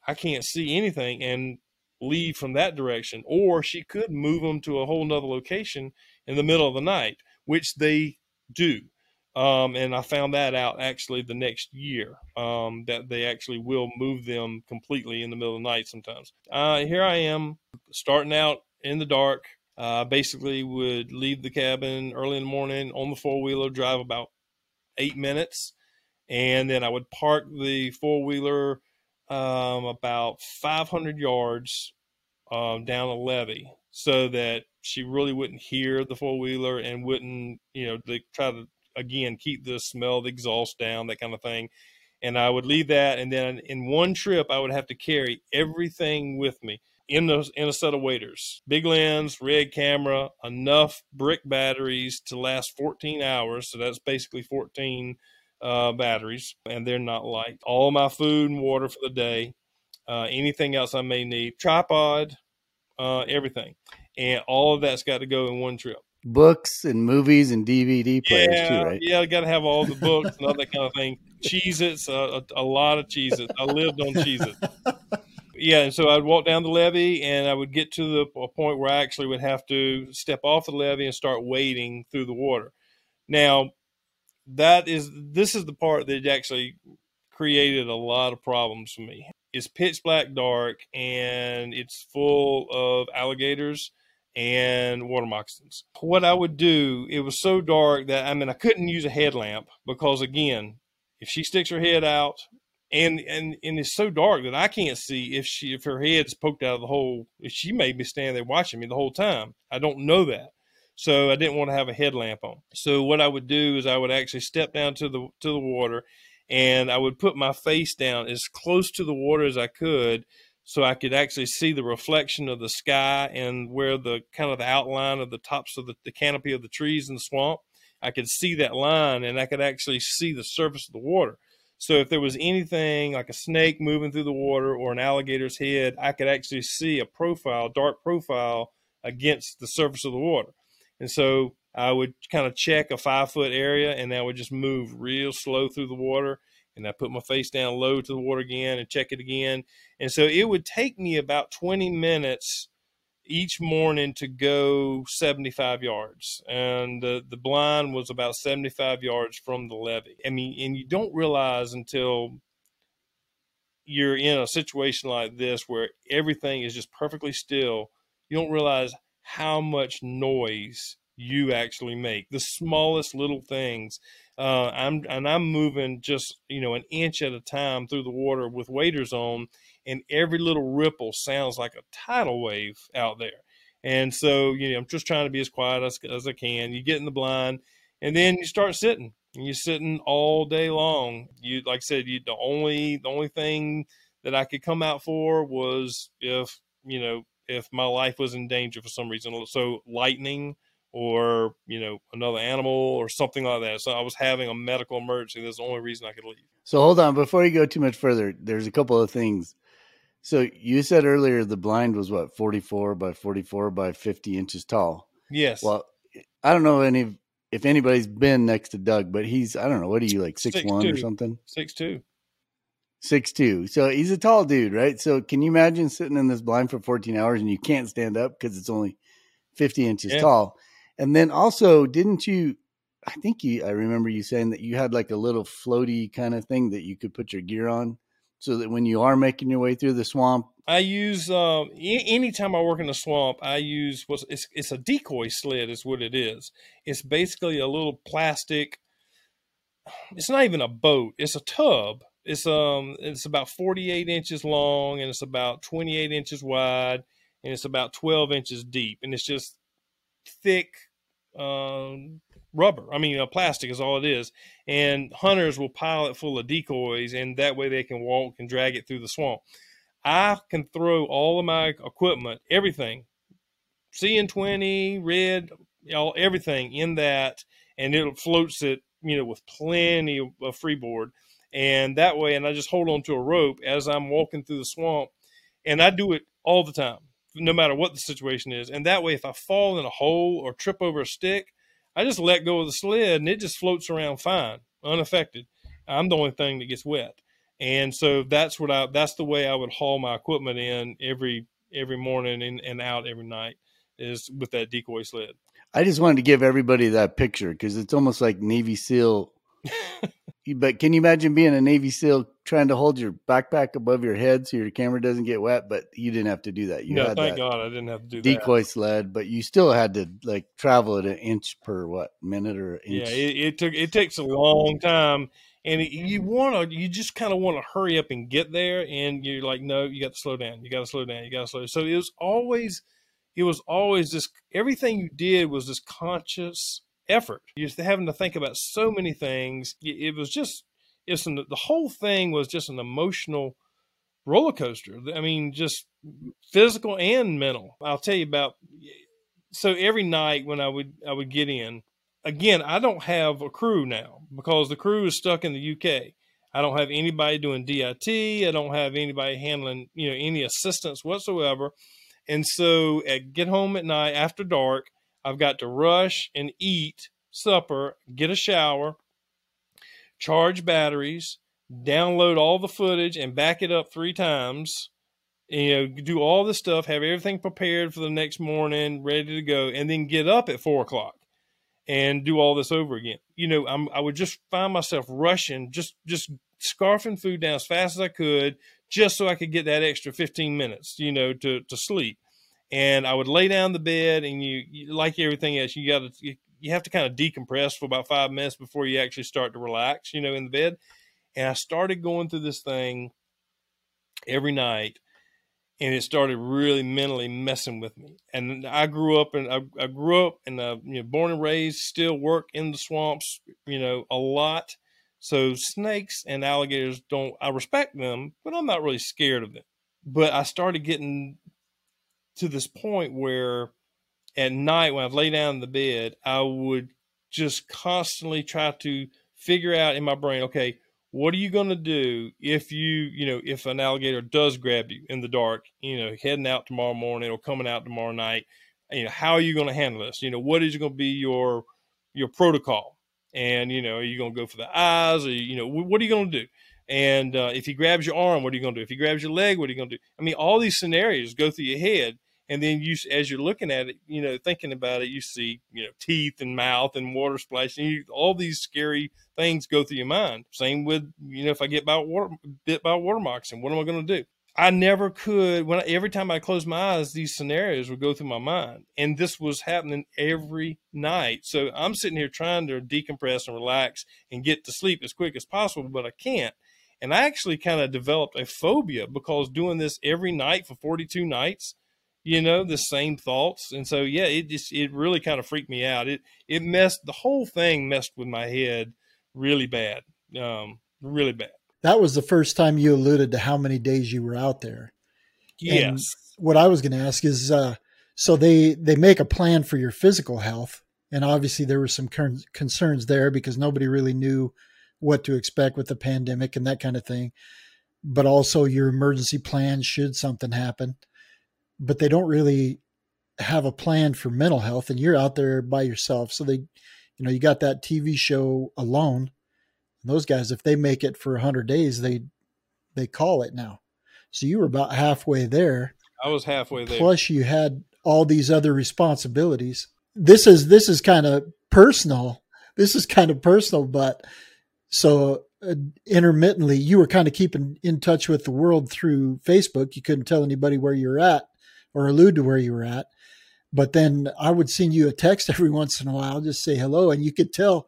I can't see anything and leave from that direction. Or she could move them to a whole nother location in the middle of the night, which they do. Um, and I found that out actually the next year um, that they actually will move them completely in the middle of the night sometimes. Uh, here I am starting out in the dark. Uh, basically, would leave the cabin early in the morning on the four wheeler, drive about eight minutes, and then I would park the four wheeler um, about 500 yards um, down a levee so that she really wouldn't hear the four wheeler and wouldn't, you know, they try to again keep the smell of the exhaust down, that kind of thing. And I would leave that, and then in one trip, I would have to carry everything with me in those in a set of waders, big lens, red camera, enough brick batteries to last 14 hours. So that's basically 14 uh, batteries, and they're not light. All my food and water for the day, uh, anything else I may need, tripod, uh, everything, and all of that's got to go in one trip books and movies and DVD players yeah, too, right? Yeah, I got to have all the books and all that kind of thing. Cheez Its, uh, a, a, lot of Cheez Its. I lived on Cheez Its. Yeah, and so I'd walk down the levee and I would get to the point where I actually would have to step off the levee and start wading through the water. Now, that is this is the part that actually created a lot of problems for me. It's pitch black dark and it's full of alligators and water moccasins. What I would do, it was so dark that I mean I couldn't use a headlamp because again, if she sticks her head out and and and it's so dark that I can't see if she if her head's poked out of the hole, if she may be standing there watching me the whole time. I don't know that. So I didn't want to have a headlamp on. So what I would do is I would actually step down to the to the water and I would put my face down as close to the water as I could so I could actually see the reflection of the sky and where the kind of the outline of the tops of the, the canopy of the trees in the swamp. I could see that line and I could actually see the surface of the water. So if there was anything like a snake moving through the water or an alligator's head, I could actually see a profile, dark profile against the surface of the water. And so I would kind of check a five foot area and I would just move real slow through the water and I put my face down low to the water again and check it again. And so it would take me about 20 minutes each morning to go 75 yards. And the, the blind was about 75 yards from the levee. I mean, and you don't realize until you're in a situation like this where everything is just perfectly still, you don't realize how much noise you actually make. The smallest little things uh, I'm and I'm moving just you know an inch at a time through the water with waders on, and every little ripple sounds like a tidal wave out there. And so you know I'm just trying to be as quiet as, as I can. You get in the blind, and then you start sitting. And you're sitting all day long. You like I said, you the only the only thing that I could come out for was if you know if my life was in danger for some reason. So lightning or you know another animal or something like that. So I was having a medical emergency. That's the only reason I could leave. So hold on before you go too much further. There's a couple of things. So you said earlier the blind was what 44 by 44 by 50 inches tall. Yes. Well, I don't know any if anybody's been next to Doug, but he's I don't know what are you like six, six one two. or something. Six two. six two. So he's a tall dude, right? So can you imagine sitting in this blind for 14 hours and you can't stand up because it's only 50 inches Yeah. tall? And then also, didn't you? I think you. I remember you saying that you had like a little floaty kind of thing that you could put your gear on, so that when you are making your way through the swamp, I use um, anytime I work in the swamp, I use what's it's it's a decoy sled is what it is. It's basically a little plastic. It's not even a boat. It's a tub. It's um it's about 48 inches long and it's about 28 inches wide and it's about 12 inches deep and it's just thick um, rubber. I mean, uh, plastic is all it is. And hunters will pile it full of decoys and that way they can walk and drag it through the swamp. I can throw all of my equipment, everything, CN20, red, all everything in that, and it floats it, you know, with plenty of freeboard. And that way, and I just hold on to a rope as I'm walking through the swamp, and I do it all the time, no matter what the situation is. And that way, if I fall in a hole or trip over a stick, I just let go of the sled, and it just floats around fine, unaffected. I'm the only thing that gets wet and so that's what I that's the way I would haul my equipment in every every morning and, and out every night is with that decoy sled. I just wanted to give everybody that picture because it's almost like Navy SEAL. but can you imagine being a Navy SEAL trying to hold your backpack above your head so your camera doesn't get wet? But you didn't have to do that. You no, had thank that God I didn't have to do that. decoy sled, but you still had to like travel at an inch per what minute or inch. Yeah, it, it took it takes a long time, and it, you want to you just kind of want to hurry up and get there, and you're like, no, you got to slow down, you got to slow down, you got to slow. Down. So it was always, it was always this. Everything you did was this conscious effort. You're just having to think about so many things. It it was just, it's an, the whole thing was just an emotional roller coaster. I mean, just physical and mental. I'll tell you about. So every night when I would I would get in, again, I don't have a crew now because the crew is stuck in the UK. I don't have anybody doing DIT. I don't have anybody handling, you know, any assistance whatsoever. And so at get home at night after dark, I've got to rush and eat supper, get a shower, charge batteries, download all the footage and back it up three times. You know, do all this stuff, have everything prepared for the next morning, ready to go, and then get up at four o'clock and do all this over again. You know, I'm I would just find myself rushing, just just scarfing food down as fast as I could, just so I could get that extra 15 minutes, you know, to to sleep. And I would lay down the bed, and you, you like everything else, you got to you, you have to kind of decompress for about five minutes before you actually start to relax, you know, in the bed. And I started going through this thing every night and it started really mentally messing with me. And I grew up and I, I grew up and uh, you know, born and raised, still work in the swamps, you know, a lot. So snakes and alligators don't. I respect them, but I'm not really scared of them. But I started getting to this point where at night when I'd lay down in the bed, I would just constantly try to figure out in my brain, okay, what are you going to do if you you know if an alligator does grab you in the dark you know heading out tomorrow morning or coming out tomorrow night you know how are you going to handle this? You know what is going to be your your protocol? And you know are you going to go for the eyes? Or you know what are you going to do and uh, if he grabs your arm what are you going to do? If he grabs your leg what are you going to do? I mean all these scenarios go through your head and then you as you're looking at it you know thinking about it you see you know teeth and mouth and water splashing you, all these scary things go through your mind. Same with you know if i get by water bit by water moccasin what am i going to do? I never could when I, every time i closed my eyes these scenarios would go through my mind and this was happening every night. So i'm sitting here trying to decompress and relax and get to sleep as quick as possible but i can't and i actually kind of developed a phobia because doing this every night for 42 nights you know the same thoughts. And so yeah it just it really kind of freaked me out. It it messed the whole thing messed with my head really bad um really bad. That was the first time you alluded to how many days you were out there. And yes. what I was going to ask is, uh, so they they make a plan for your physical health, and obviously there were some con- concerns there because nobody really knew what to expect with the pandemic and that kind of thing. But also your emergency plan should something happen. But they don't really have a plan for mental health, and you're out there by yourself. So they, you know, you got that TV show alone. Those guys, if they make it for hundred days, they they call it now. So you were about halfway there. I was halfway there. Plus, you had all these other responsibilities. This is this is kind of personal. This is kind of personal, but so uh, intermittently, you were kind of keeping in touch with the world through Facebook. You couldn't tell anybody where you were at or allude to where you were at. But then I would send you a text every once in a while, just say hello, and you could tell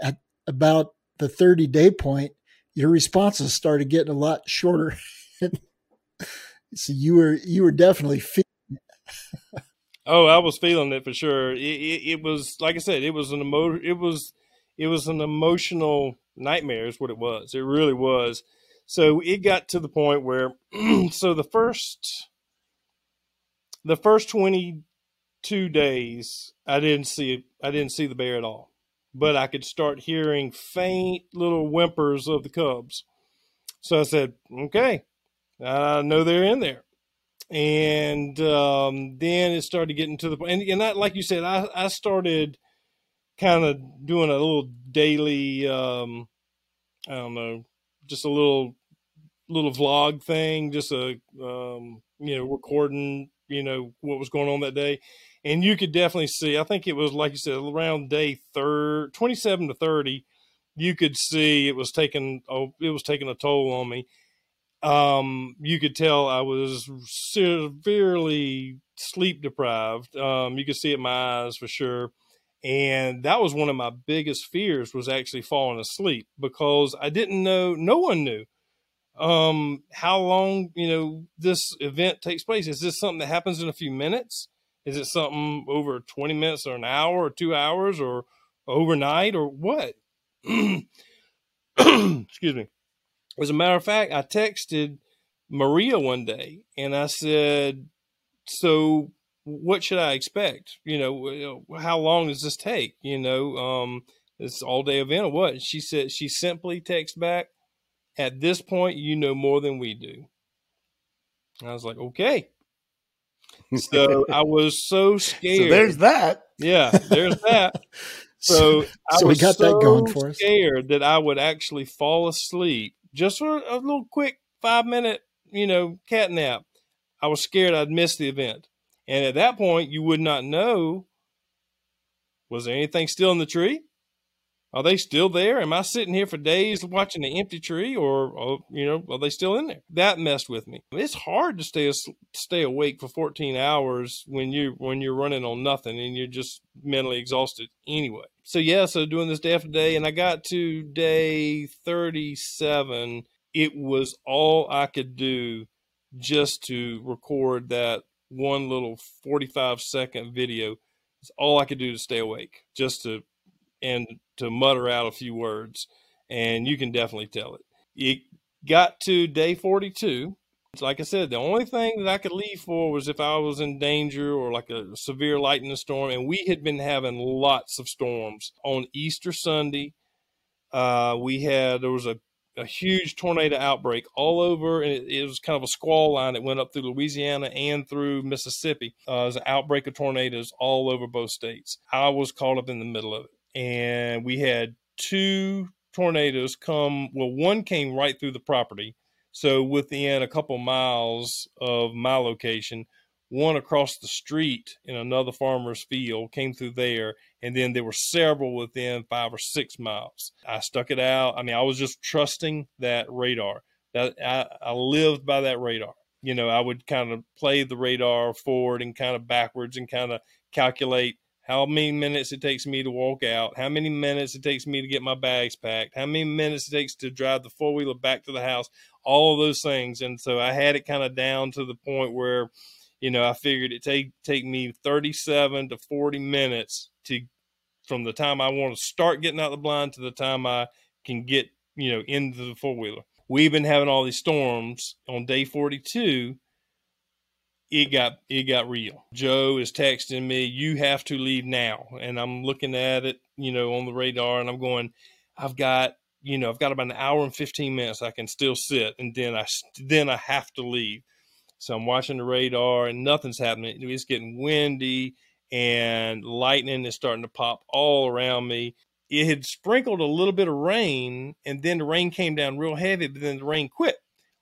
at about the 30 day point, your responses started getting a lot shorter. so you were you were definitely feeling it. oh, I was feeling it for sure. It, it, it, was like I said, it was an emo- it was it was an emotional nightmare is what it was. It really was. So it got to the point where so the first the first 22 days I didn't see I didn't see the bear at all but I could start hearing faint little whimpers of the cubs. So I said, okay, I know they're in there. And um, then it started getting to the point, and, and like you said, I, I started kind of doing a little daily, um, I don't know, just a little little vlog thing, just a um, you know recording, you know what was going on that day and you could definitely see. I think it was like you said, around day third, twenty-seven to thirty. You could see it was taking oh, it was taking a toll on me. Um, you could tell I was severely sleep deprived. Um, you could see it in my eyes for sure. And that was one of my biggest fears was actually falling asleep because I didn't know, no one knew um, how long, you know, this event takes place. Is this something that happens in a few minutes? Is it something over 20 minutes or an hour or two hours or overnight or what? Excuse me. As a matter of fact, I texted Maria one day and I said, So what should I expect? You know, how long does this take? You know, um, this all day event or what? She said, She simply texted back, At this point, you know more than we do. I was like, Okay so I was so scared. So there's that. Yeah, there's that. So, I so we got so that going for us. Scared that I would actually fall asleep just for a little quick five minute, you know, cat nap. I was scared I'd miss the event, and at that point, you would not know. Was there anything still in the tree? Are they still there? Am I sitting here for days watching an empty tree, or, or, you know, are they still in there? That messed with me. It's hard to stay stay awake for 14 hours when you when you're running on nothing and you're just mentally exhausted anyway. So yeah, so doing this day after day, and I got to day 37. It was all I could do just to record that one little 45 second video. It's all I could do to stay awake, just to and to mutter out a few words, and you can definitely tell it. It got to day 42. Like I said, the only thing that I could leave for was if I was in danger or like a severe lightning storm. And we had been having lots of storms on Easter Sunday. Uh, we had, there was a, a huge tornado outbreak all over, and it, it, was kind of a squall line that went up through Louisiana and through Mississippi. Uh, was an outbreak of tornadoes all over both states. I was caught up in the middle of it and we had two tornadoes come. Well, one came right through the property, so within a couple miles of my location. One across the street in another farmer's field came through there, and then there were several within five or six miles. I stuck it out. I mean, I was just trusting that radar. That I, I lived by that radar. You know, I would kind of play the radar forward and kind of backwards and kind of calculate how many minutes it takes me to walk out, how many minutes it takes me to get my bags packed, how many minutes it takes to drive the four wheeler back to the house, all of those things. And so I had it kind of down to the point where, you know, I figured it take take me 37 to 40 minutes to from the time I want to start getting out the blind to the time I can get, you know, into the four wheeler. We've been having all these storms on day 42 it got it got real. Jo is texting me, "You have to leave now," and I'm looking at it, you know, on the radar, and I'm going, "I've got, you know, I've got about an hour and 15 minutes. I can still sit, and then I then I have to leave." So I'm watching the radar, and nothing's happening. It's getting windy, and lightning is starting to pop all around me. It had sprinkled a little bit of rain, and then the rain came down real heavy, but then the rain quit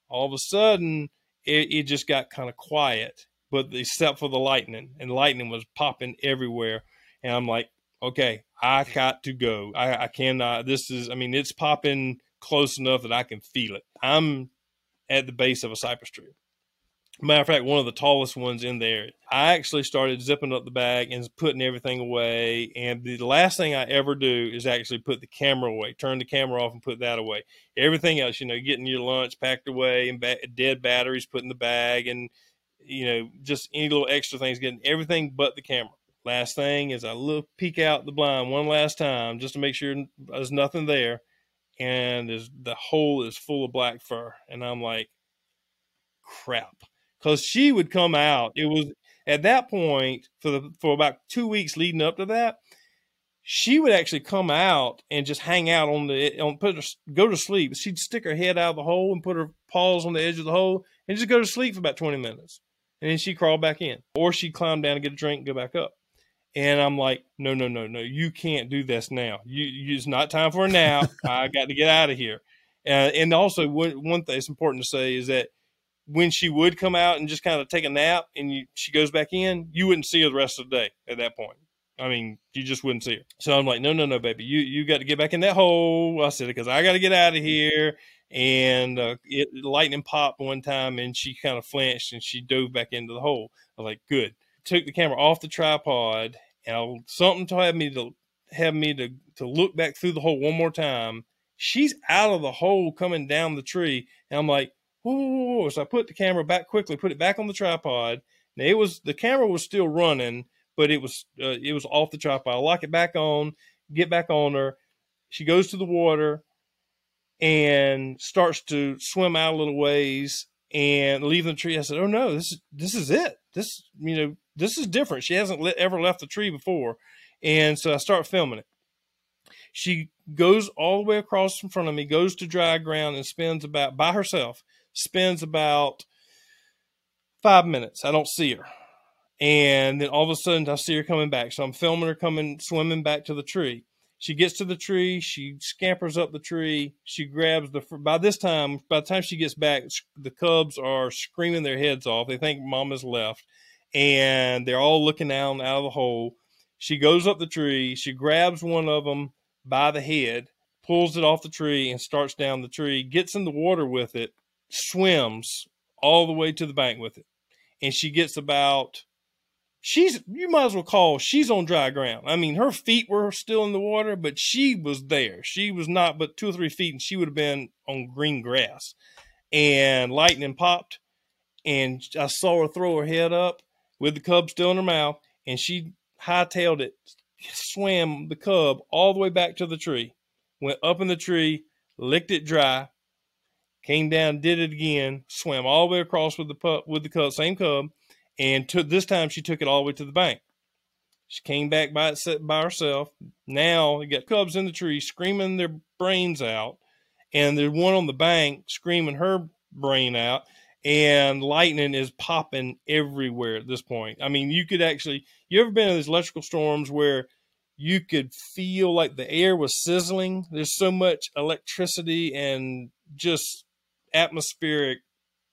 All of a sudden, it, it just got kind of quiet, but except for the lightning, and lightning was popping everywhere. And I'm like, okay, I got to go. I, I cannot. This is, I mean, it's popping close enough that I can feel it. I'm at the base of a cypress tree. Matter of fact, one of the tallest ones in there. I actually started zipping up the bag and putting everything away. And the last thing I ever do is actually put the camera away, turn the camera off and put that away. Everything else, you know, getting your lunch packed away and ba- dead batteries put in the bag and, you know, just any little extra things, getting everything but the camera. Last thing is I look, peek out the blind one last time just to make sure there's nothing there. And the hole is full of black fur. And I'm like, crap because she would come out. It was at that point for the for about two weeks leading up to that. She would actually come out and just hang out on the on put her, go to sleep. She'd stick her head out of the hole and put her paws on the edge of the hole and just go to sleep for about twenty minutes, and then she'd crawl back in, or she'd climb down and get a drink and go back up. And I'm like, no, no, no, no, you can't do this now. You, you it's not time for a nap. I got to get out of here. Uh, and also, one, one thing that's important to say is that when she would come out and just kind of take a nap and you, she goes back in, you wouldn't see her the rest of the day at that point. I mean, you just wouldn't see her. So I'm like, no, no, no, baby, you you got to get back in that hole. I said because I got to get out of here. And uh, it lightning popped one time, and she kind of flinched and she dove back into the hole. I was like, good. Took the camera off the tripod, and I, something to have me to have me to to look back through the hole one more time. She's out of the hole coming down the tree, and I'm like, whoa, So I put the camera back quickly, put it back on the tripod. Now it was the camera was still running, but it was uh, it was off the tripod. I lock it back on, get back on her. She goes to the water and starts to swim out a little ways and leave the tree. I said, "Oh no, this is this is it. This you know this is different. She hasn't ever left the tree before." And so I start filming it. She goes all the way across in front of me, goes to dry ground, and spends about by herself spends about five minutes. I don't see her. And then all of a sudden, I see her coming back. So I'm filming her coming, swimming back to the tree. She gets to the tree. She scampers up the tree. She grabs the. By this time, by the time she gets back, the cubs are screaming their heads off. They think mama's left, and they're all looking down out of the hole. She goes up the tree. She grabs one of them by the head, pulls it off the tree, and starts down the tree. Gets in the water with it, swims all the way to the bank with it. And she gets about she's you might as well call she's on dry ground. I mean, her feet were still in the water, but she was there. She was not but two or three feet, and she would have been on green grass. And lightning popped, and I saw her throw her head up with the cub still in her mouth, and she hightailed it, swam the cub all the way back to the tree, went up in the tree, licked it dry, came down, did it again, swam all the way across with the pup with the cub, same cub, and took this time she took it all the way to the bank. She came back by it by herself. Now you got cubs in the tree screaming their brains out, and there's one on the bank screaming her brain out, and lightning is popping everywhere at this point. I mean, you could actually you ever been in these electrical storms where you could feel like the air was sizzling. There's so much electricity and just atmospheric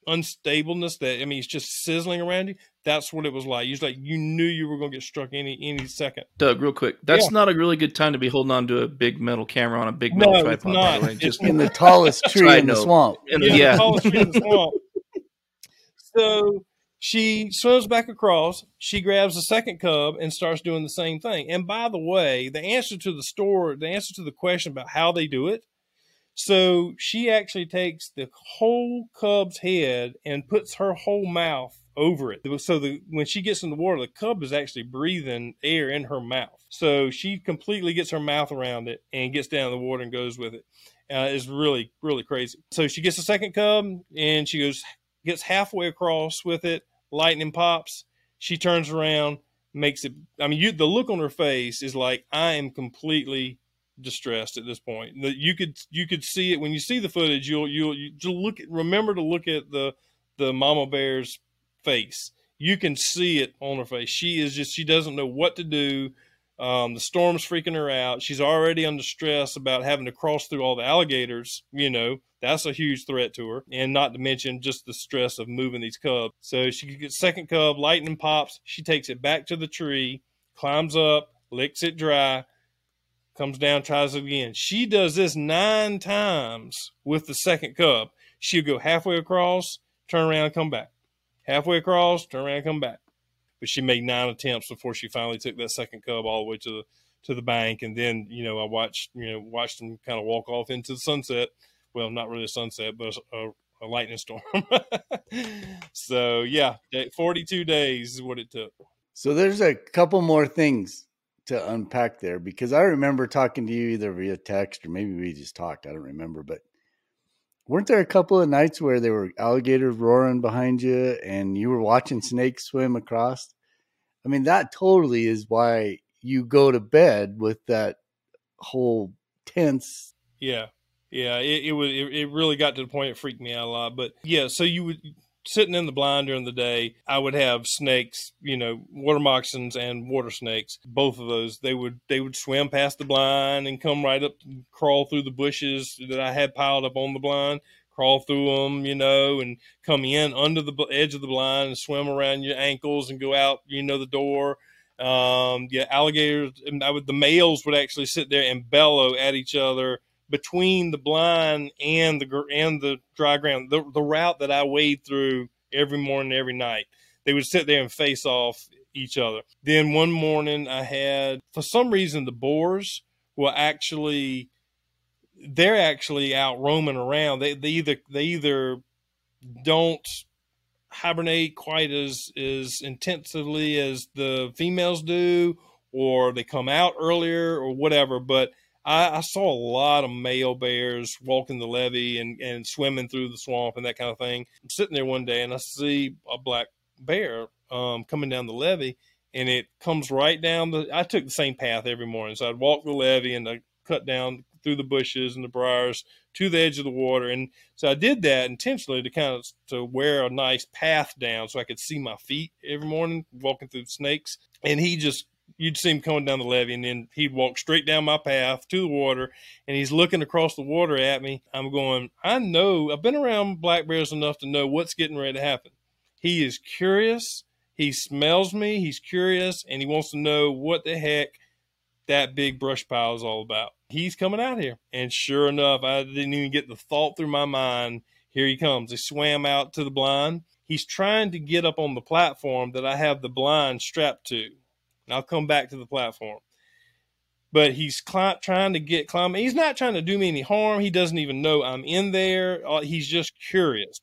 unstableness that I mean it's just sizzling around you. That's what it was like. You was like you knew you were going to get struck any any second. Doug, real quick, that's yeah. not a really good time to be holding on to a big metal camera on a big metal no, tripod. It's not. Just in the tallest tree in the swamp. In the, yeah, yeah. The tallest tree in the swamp. so she swims back across. She grabs the second cub and starts doing the same thing. And by the way, the answer to the store, the answer to the question about how they do it so she actually takes the whole cub's head and puts her whole mouth over it. So the when she gets in the water, the cub is actually breathing air in her mouth. So she completely gets her mouth around it and gets down in the water and goes with it. Uh, it's really really crazy. So she gets the second cub and she goes gets halfway across with it. Lightning pops. She turns around, makes it. I mean, you the look on her face is like I am completely distressed at this point. You could you could see it when you see the footage. You'll you'll you look at, remember to look at the the mama bear's face. You can see it on her face. She is just she doesn't know what to do. Um, the storm's freaking her out. She's already under stress about having to cross through all the alligators. You know, that's a huge threat to her. And not to mention just the stress of moving these cubs. So she gets second cub, lightning pops. She takes it back to the tree, climbs up, licks it dry, comes down, tries again. She does this nine times with the second cub. She'll go halfway across, turn around, come back. Halfway across, turn around, come back but she made nine attempts before she finally took that second cub all the way to the to the bank. And then you know I watched you know watched them kind of walk off into the sunset. Well, not really a sunset, but a, a lightning storm. so yeah, forty two days is what it took. So there's a couple more things to unpack there because I remember talking to you either via text or maybe we just talked. I don't remember, but weren't there a couple of nights where there were alligators roaring behind you and you were watching snakes swim across? I mean, that totally is why you go to bed with that whole tense. Yeah. Yeah. It, it was, it, it really got to the point it freaked me out a lot. But yeah, so you would, sitting in the blind during the day, I would have snakes, you know, water moccasins and water snakes. Both of those, they would they would swim past the blind and come right up, and crawl through the bushes that I had piled up on the blind, crawl through them, you know, and come in under the edge of the blind and swim around your ankles and go out, you know, the door. Um, yeah, alligators. I would the males would actually sit there and bellow at each other between the blind and the and the dry ground, the, the route that I wade through every morning, every night, they would sit there and face off each other. Then one morning, I had for some reason the boars will actually they're actually out roaming around. They they either they either don't hibernate quite as as intensively as the females do, or they come out earlier or whatever. But I, I, saw a lot of male bears walking the levee and, and swimming through the swamp and that kind of thing. I'm sitting there one day and I see a black bear um, coming down the levee and it comes right down the. I took the same path every morning. So I'd walk the levee and I cut down through the bushes and the briars to the edge of the water. And so I did that intentionally to kind of to wear a nice path down so I could see my feet every morning walking through snakes. And he just you'd see him coming down the levee, and then he'd walk straight down my path to the water, and he's looking across the water at me. I'm going, I know, I've been around black bears enough to know what's getting ready to happen. He is curious. He smells me. He's curious, and he wants to know what the heck that big brush pile is all about. He's coming out here. And sure enough, I didn't even get the thought through my mind. Here he comes. He swam out to the blind. He's trying to get up on the platform that I have the blind strapped to and I'll come back to the platform. But he's trying to get climbing. He's not trying to do me any harm. He doesn't even know I'm in there. Uh, he's just curious.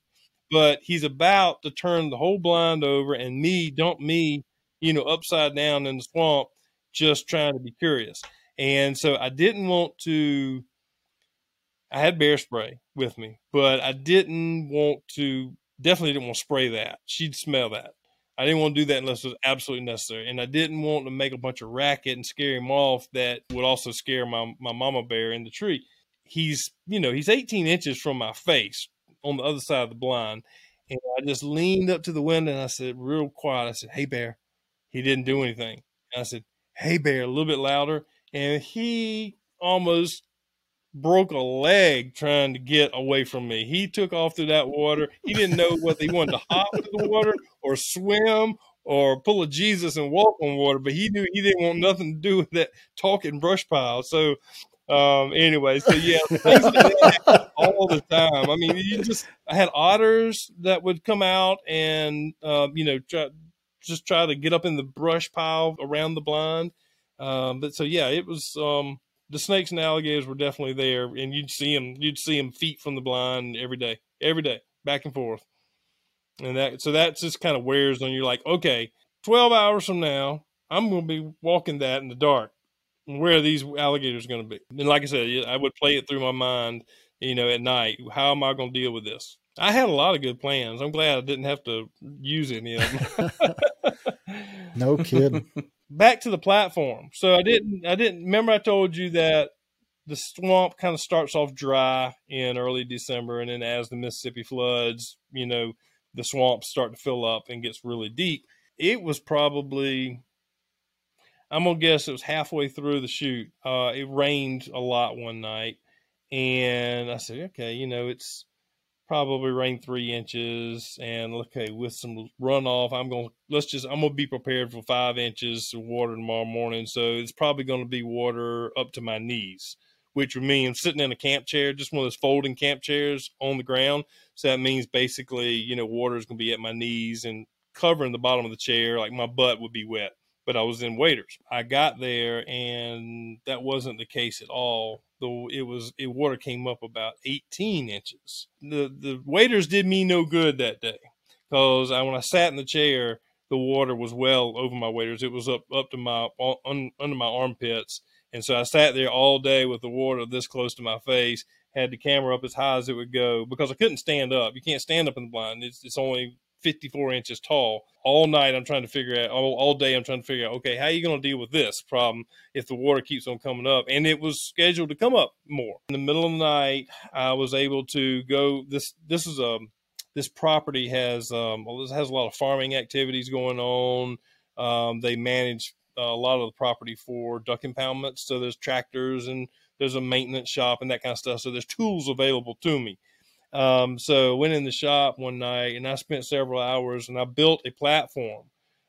But he's about to turn the whole blind over and me, dump me, you know, upside down in the swamp, just trying to be curious. And so I didn't want to. I had bear spray with me, but I didn't want to. Definitely didn't want to spray that. She'd smell that. I didn't want to do that unless it was absolutely necessary. And I didn't want to make a bunch of racket and scare him off that would also scare my, my mama bear in the tree. He's, you know, he's 18 inches from my face on the other side of the blind. And I just leaned up to the window and I said, real quiet, I said, Hey, bear. He didn't do anything. And I said, Hey, bear, a little bit louder. And he almost broke a leg trying to get away from me. He took off through that water. He didn't know whether he wanted to hop into the water or swim or pull a Jesus and walk on water, but he knew he didn't want nothing to do with that talking brush pile. So, um, anyway, so yeah, all the time. I mean, you just, I had otters that would come out and, uh, you know, try, just try to get up in the brush pile around the blind. Um, but so, yeah, it was, um, the snakes and alligators were definitely there, and you'd see them. You'd see them feet from the blind every day, every day, back and forth. And that so that just kind of wears on you. Like, okay, twelve hours from now, I'm going to be walking that in the dark. Where are these alligators going to be? And like I said, I would play it through my mind, you know, at night. How am I going to deal with this? I had a lot of good plans. I'm glad I didn't have to use any of them. no kidding. back to the platform. So I didn't I didn't remember I told you that the swamp kind of starts off dry in early December and then as the Mississippi floods, you know, the swamps start to fill up and gets really deep. It was probably I'm gonna guess it was halfway through the shoot. Uh, it rained a lot one night, and I said, okay, you know, it's probably rain three inches, and okay, with some runoff, I'm gonna let's just I'm gonna be prepared for five inches of water tomorrow morning. So it's probably gonna be water up to my knees, which would mean sitting in a camp chair, just one of those folding camp chairs on the ground. So that means basically, you know, water is gonna be at my knees and covering the bottom of the chair, like my butt would be wet but I was in waders. I got there and that wasn't the case at all. Though it was, it water came up about 18 inches. The the waders did me no good that day because when I sat in the chair, the water was well over my waders. It was up up to my un, under my armpits, and so I sat there all day with the water this close to my face. Had the camera up as high as it would go because I couldn't stand up. You can't stand up in the blind. It's, it's only 54 inches tall. All night, I'm trying to figure out, all, all day, I'm trying to figure out, okay, how are you going to deal with this problem if the water keeps on coming up? And it was scheduled to come up more. In the middle of the night, I was able to go. This, this is a, this property has, um, well, this has a lot of farming activities going on. Um, they manage a lot of the property for duck impoundments. So there's tractors and there's a maintenance shop and that kind of stuff. So there's tools available to me. Um, so went in the shop one night and I spent several hours and I built a platform,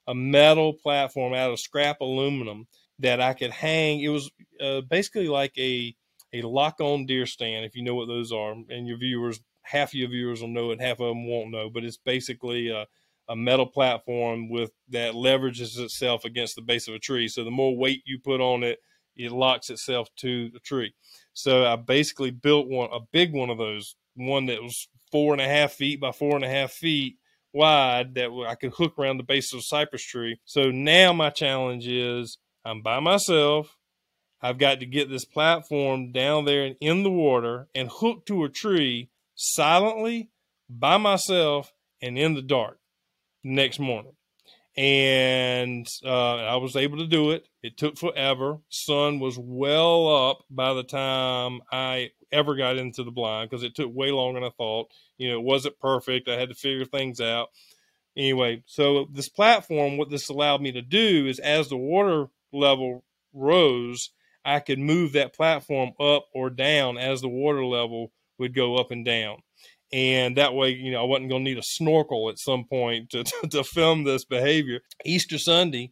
a metal platform out of scrap aluminum that I could hang. It was uh, basically like a a lock on deer stand, if you know what those are, and your viewers, half of your viewers will know it, half of them won't know, but it's basically a, a metal platform with that leverages itself against the base of a tree. So the more weight you put on it, it locks itself to the tree. So I basically built one, a big one of those one that was four and a half feet by four and a half feet wide that I could hook around the base of a cypress tree. So now my challenge is I'm by myself. I've got to get this platform down there and in the water and hooked to a tree silently by myself and in the dark next morning. And uh, I was able to do it. It took forever. Sun was well up by the time I ever got into the blind because it took way longer than I thought. You know, it wasn't perfect. I had to figure things out. Anyway, so this platform, what this allowed me to do is as the water level rose, I could move that platform up or down as the water level would go up and down. And that way, you know, I wasn't going to need a snorkel at some point to, to, to film this behavior. Easter Sunday,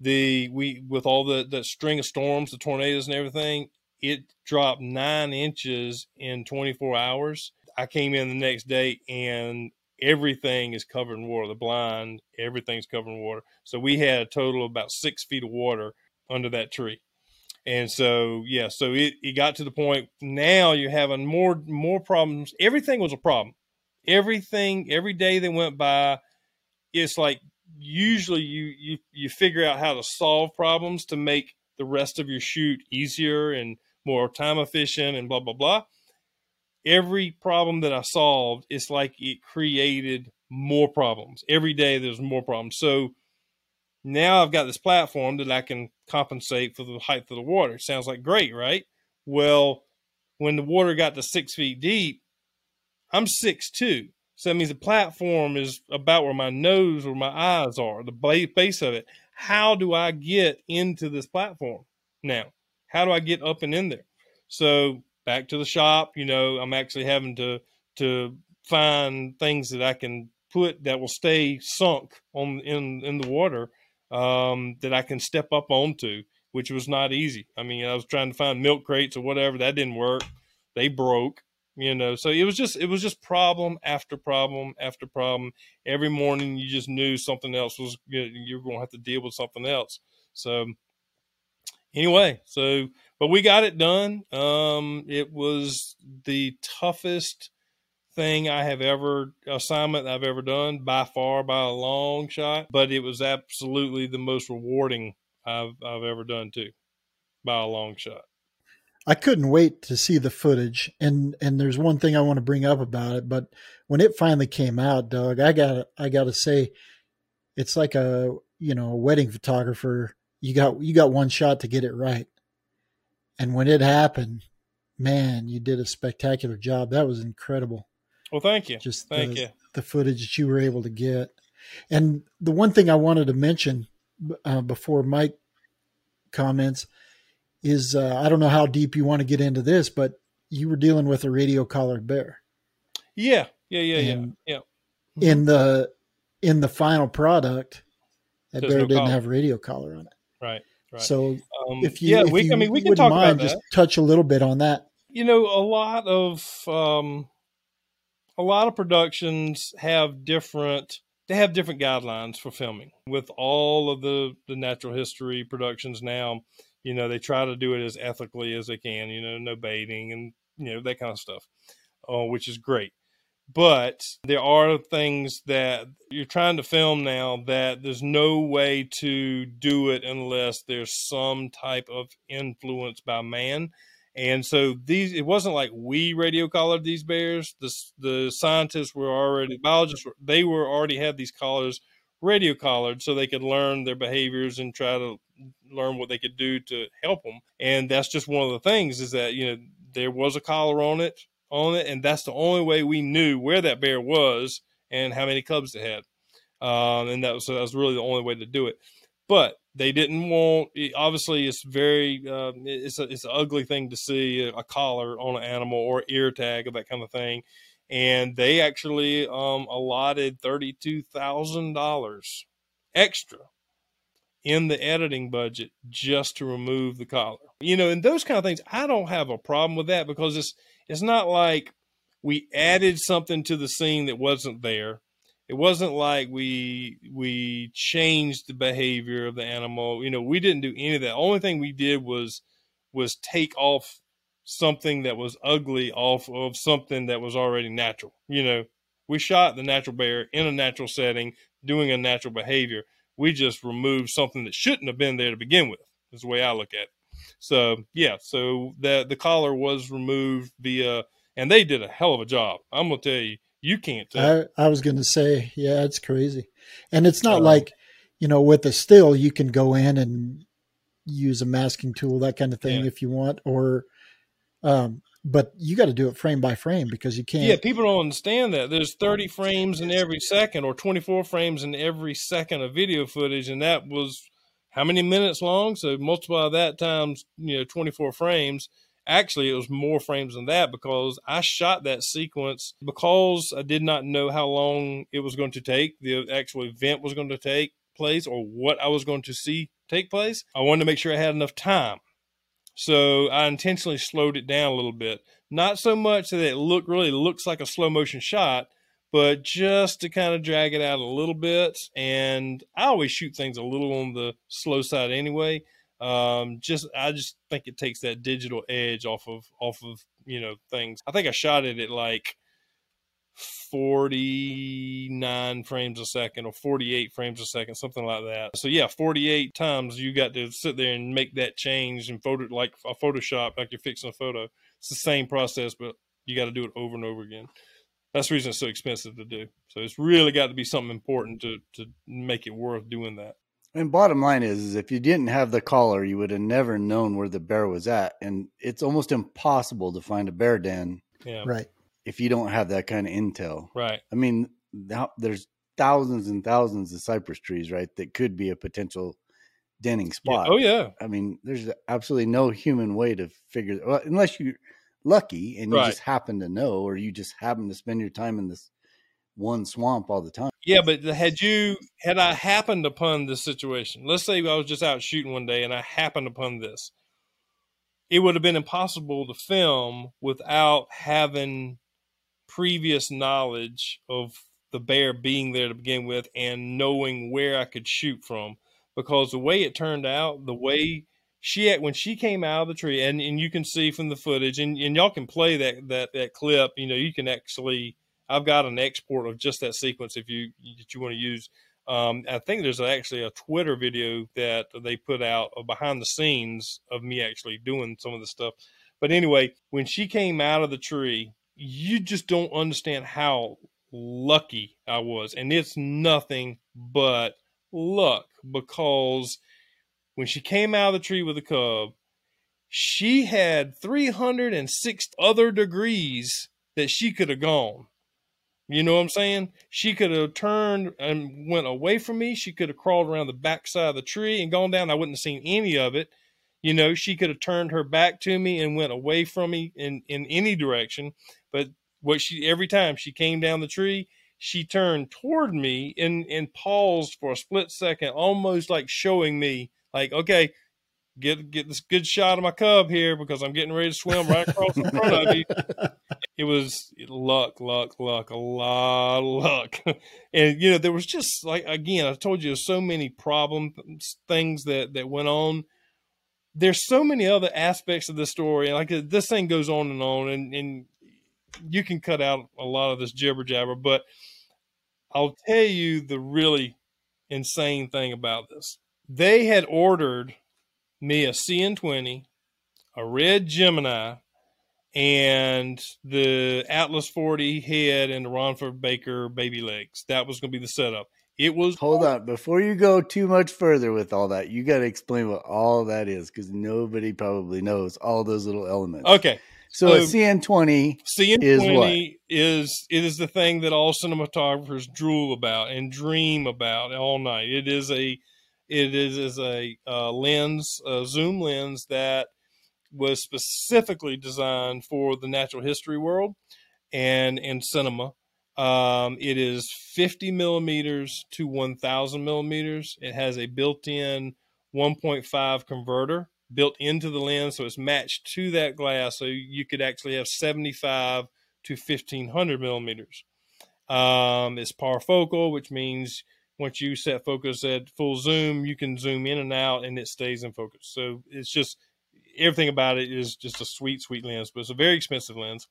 the we with all the the string of storms, the tornadoes and everything, it dropped nine inches in 24 hours. I came in the next day and everything is covered in water. The blind, everything's covered in water. So we had a total of about six feet of water under that tree. And so, yeah, so it, it got to the point now you're having more more problems. Everything was a problem. Everything, every day that went by, it's like usually you you you figure out how to solve problems to make the rest of your shoot easier and more time efficient and blah blah blah. Every problem that i solved it's like it created more problems. Every day there's more problems. So now i've got this platform that i can compensate for the height of the water. Sounds like great right? Well when the water got to six feet deep i'm six two. So that means the platform is about where my nose or my eyes are the base of it. How do i get into this platform now how do I get up and in there? So back to the shop, you know, I'm actually having to to find things that I can put that will stay sunk on in in the water um, that I can step up onto, which was not easy. I mean, I was trying to find milk crates or whatever that didn't work. They broke, you know. So it was just it was just problem after problem after problem. Every morning you just knew something else was you were going to have to deal with something else. So anyway, so but we got it done. Um, it was the toughest thing I have ever assignment I've ever done by far by a long shot, but it was absolutely the most rewarding I've I've ever done too, by a long shot. I couldn't wait to see the footage, and and there's one thing I want to bring up about it. But when it finally came out, Doug, I got I got to say, it's like a you know a wedding photographer you got you got one shot to get it right. And when it happened, man, you did a spectacular job. That was incredible. Well, thank you. Just thank the, you. The footage that you were able to get, and the one thing I wanted to mention uh, before Mike comments is uh, I don't know how deep you want to get into this, but you were dealing with a radio collared bear. Yeah, yeah, yeah, and yeah, yeah. In the in the final product, that There's bear no didn't collar. have radio collar on it. Right. Right. So um, if you, yeah, if we, you I mean, we can talk mind, about that. Just touch a little bit on that. You know, a lot of um, a lot of productions have different they have different guidelines for filming. With all of the the natural history productions now, you know, they try to do it as ethically as they can. You know, no baiting and you know that kind of stuff, uh, which is great but there are things that you're trying to film now that there's no way to do it unless there's some type of influence by man. And so these, it wasn't like we radio collared these bears. The the scientists were already biologists. They were already had these collars radio collared so they could learn their behaviors and try to learn what they could do to help them. And that's just one of the things is that you know there was a collar on it on it, and that's the only way we knew where that bear was and how many cubs it had. Um, and that was, so that was really the only way to do it. But they didn't want. Obviously, it's very uh, it's a, it's an ugly thing to see a collar on an animal or ear tag or that kind of thing. And they actually um, allotted thirty two thousand dollars extra in the editing budget just to remove the collar. You know, and those kind of things, I don't have a problem with that because it's it's not like we added something to the scene that wasn't there. It wasn't like we we changed the behavior of the animal. You know, we didn't do any of that. Only thing we did was was take off something that was ugly off of something that was already natural. You know, we shot the natural bear in a natural setting, doing a natural behavior. We just removed something that shouldn't have been there to begin with. Is the way I look at it. So yeah, so the the collar was removed via, and they did a hell of a job. I'm gonna tell you, you can't tell. I, I was gonna say, yeah, it's crazy, and it's not um, like you know with a still you can go in and use a masking tool that kind of thing yeah. if you want, or um, but you got to do it frame by frame because you can't. Yeah, people don't understand that. There's 30 frames in every second, or 24 frames in every second of video footage, and that was how many minutes long? So multiply that times, you know, 24 frames. Actually, it was more frames than that because I shot that sequence because I did not know how long it was going to take, the actual event was going to take place, or what I was going to see take place. I wanted to make sure I had enough time. So I intentionally slowed it down a little bit. Not so much that it look really looks like a slow motion shot, but just to kind of drag it out a little bit. And I always shoot things a little on the slow side anyway. Um, just I just think it takes that digital edge off of off of you know things. I think I shot it at like 49 frames a second or 48 frames a second, something like that. So yeah, 48 times you got to sit there and make that change and photo like a Photoshop, like you're fixing a photo. It's the same process, but you got to do it over and over again that's the reason it's so expensive to do. So it's really got to be something important to to make it worth doing that. And bottom line is, is if you didn't have the collar, you would have never known where the bear was at, and it's almost impossible to find a bear den. Yeah. Right. If you don't have that kind of intel. Right. I mean, there's thousands and thousands of cypress trees, right, that could be a potential denning spot. Yeah. Oh yeah. I mean, there's absolutely no human way to figure well, unless you're lucky and you right. just happen to know or you just happen to spend your time in this one swamp all the time. Yeah, but had you had I happened upon this situation, let's say I was just out shooting one day and I happened upon this, it would have been impossible to film without having previous knowledge of the bear being there to begin with and knowing where I could shoot from. Because the way it turned out, the way she had when she came out of the tree, and, and you can see from the footage, and, and y'all can play that that that clip. You know, you can actually. I've got an export of just that sequence if you that you want to use. Um, I think there's actually a Twitter video that they put out behind the scenes of me actually doing some of the stuff. But anyway, when she came out of the tree, you just don't understand how lucky I was. And it's nothing but luck because when she came out of the tree with the cub, she had 306 other degrees that she could have gone. You know what I'm saying? She could have turned and went away from me. She could have crawled around the backside of the tree and gone down. I wouldn't have seen any of it. You know, she could have turned her back to me and went away from me in, in any direction. But what she every time she came down the tree, she turned toward me and, and paused for a split second, almost like showing me, like, okay, get get this good shot of my cub here because I'm getting ready to swim right across in front of you. It was luck, luck, luck, a lot of luck. and you know, there was just like again, I told you so many problem um, things that that went on. There's so many other aspects of the story, and like uh, this thing goes on and on, and, and you can cut out a lot of this jibber jabber, but I'll tell you the really insane thing about this. They had ordered me a CN20, a red Gemini, and the Atlas 40 head and the Ronford Baker baby legs. That was going to be the setup. It was. Hold on. Before you go too much further with all that, you got to explain what all that is because nobody probably knows all those little elements. Okay. So, so a CN20 CN20 is what? Is it is the thing that all cinematographers drool about and dream about all night. It is a it is, is a uh, lens, a zoom lens that was specifically designed for the natural history world and in cinema. Um, it is 50 millimeters to 1000 millimeters. It has a built in 1.5 converter built into the lens, so it's matched to that glass. So you could actually have 75 to 1500 millimeters. Um, it's parafocal, which means once you set focus at full zoom, you can zoom in and out and it stays in focus. So it's just everything about it is just a sweet, sweet lens, but it's a very expensive lens.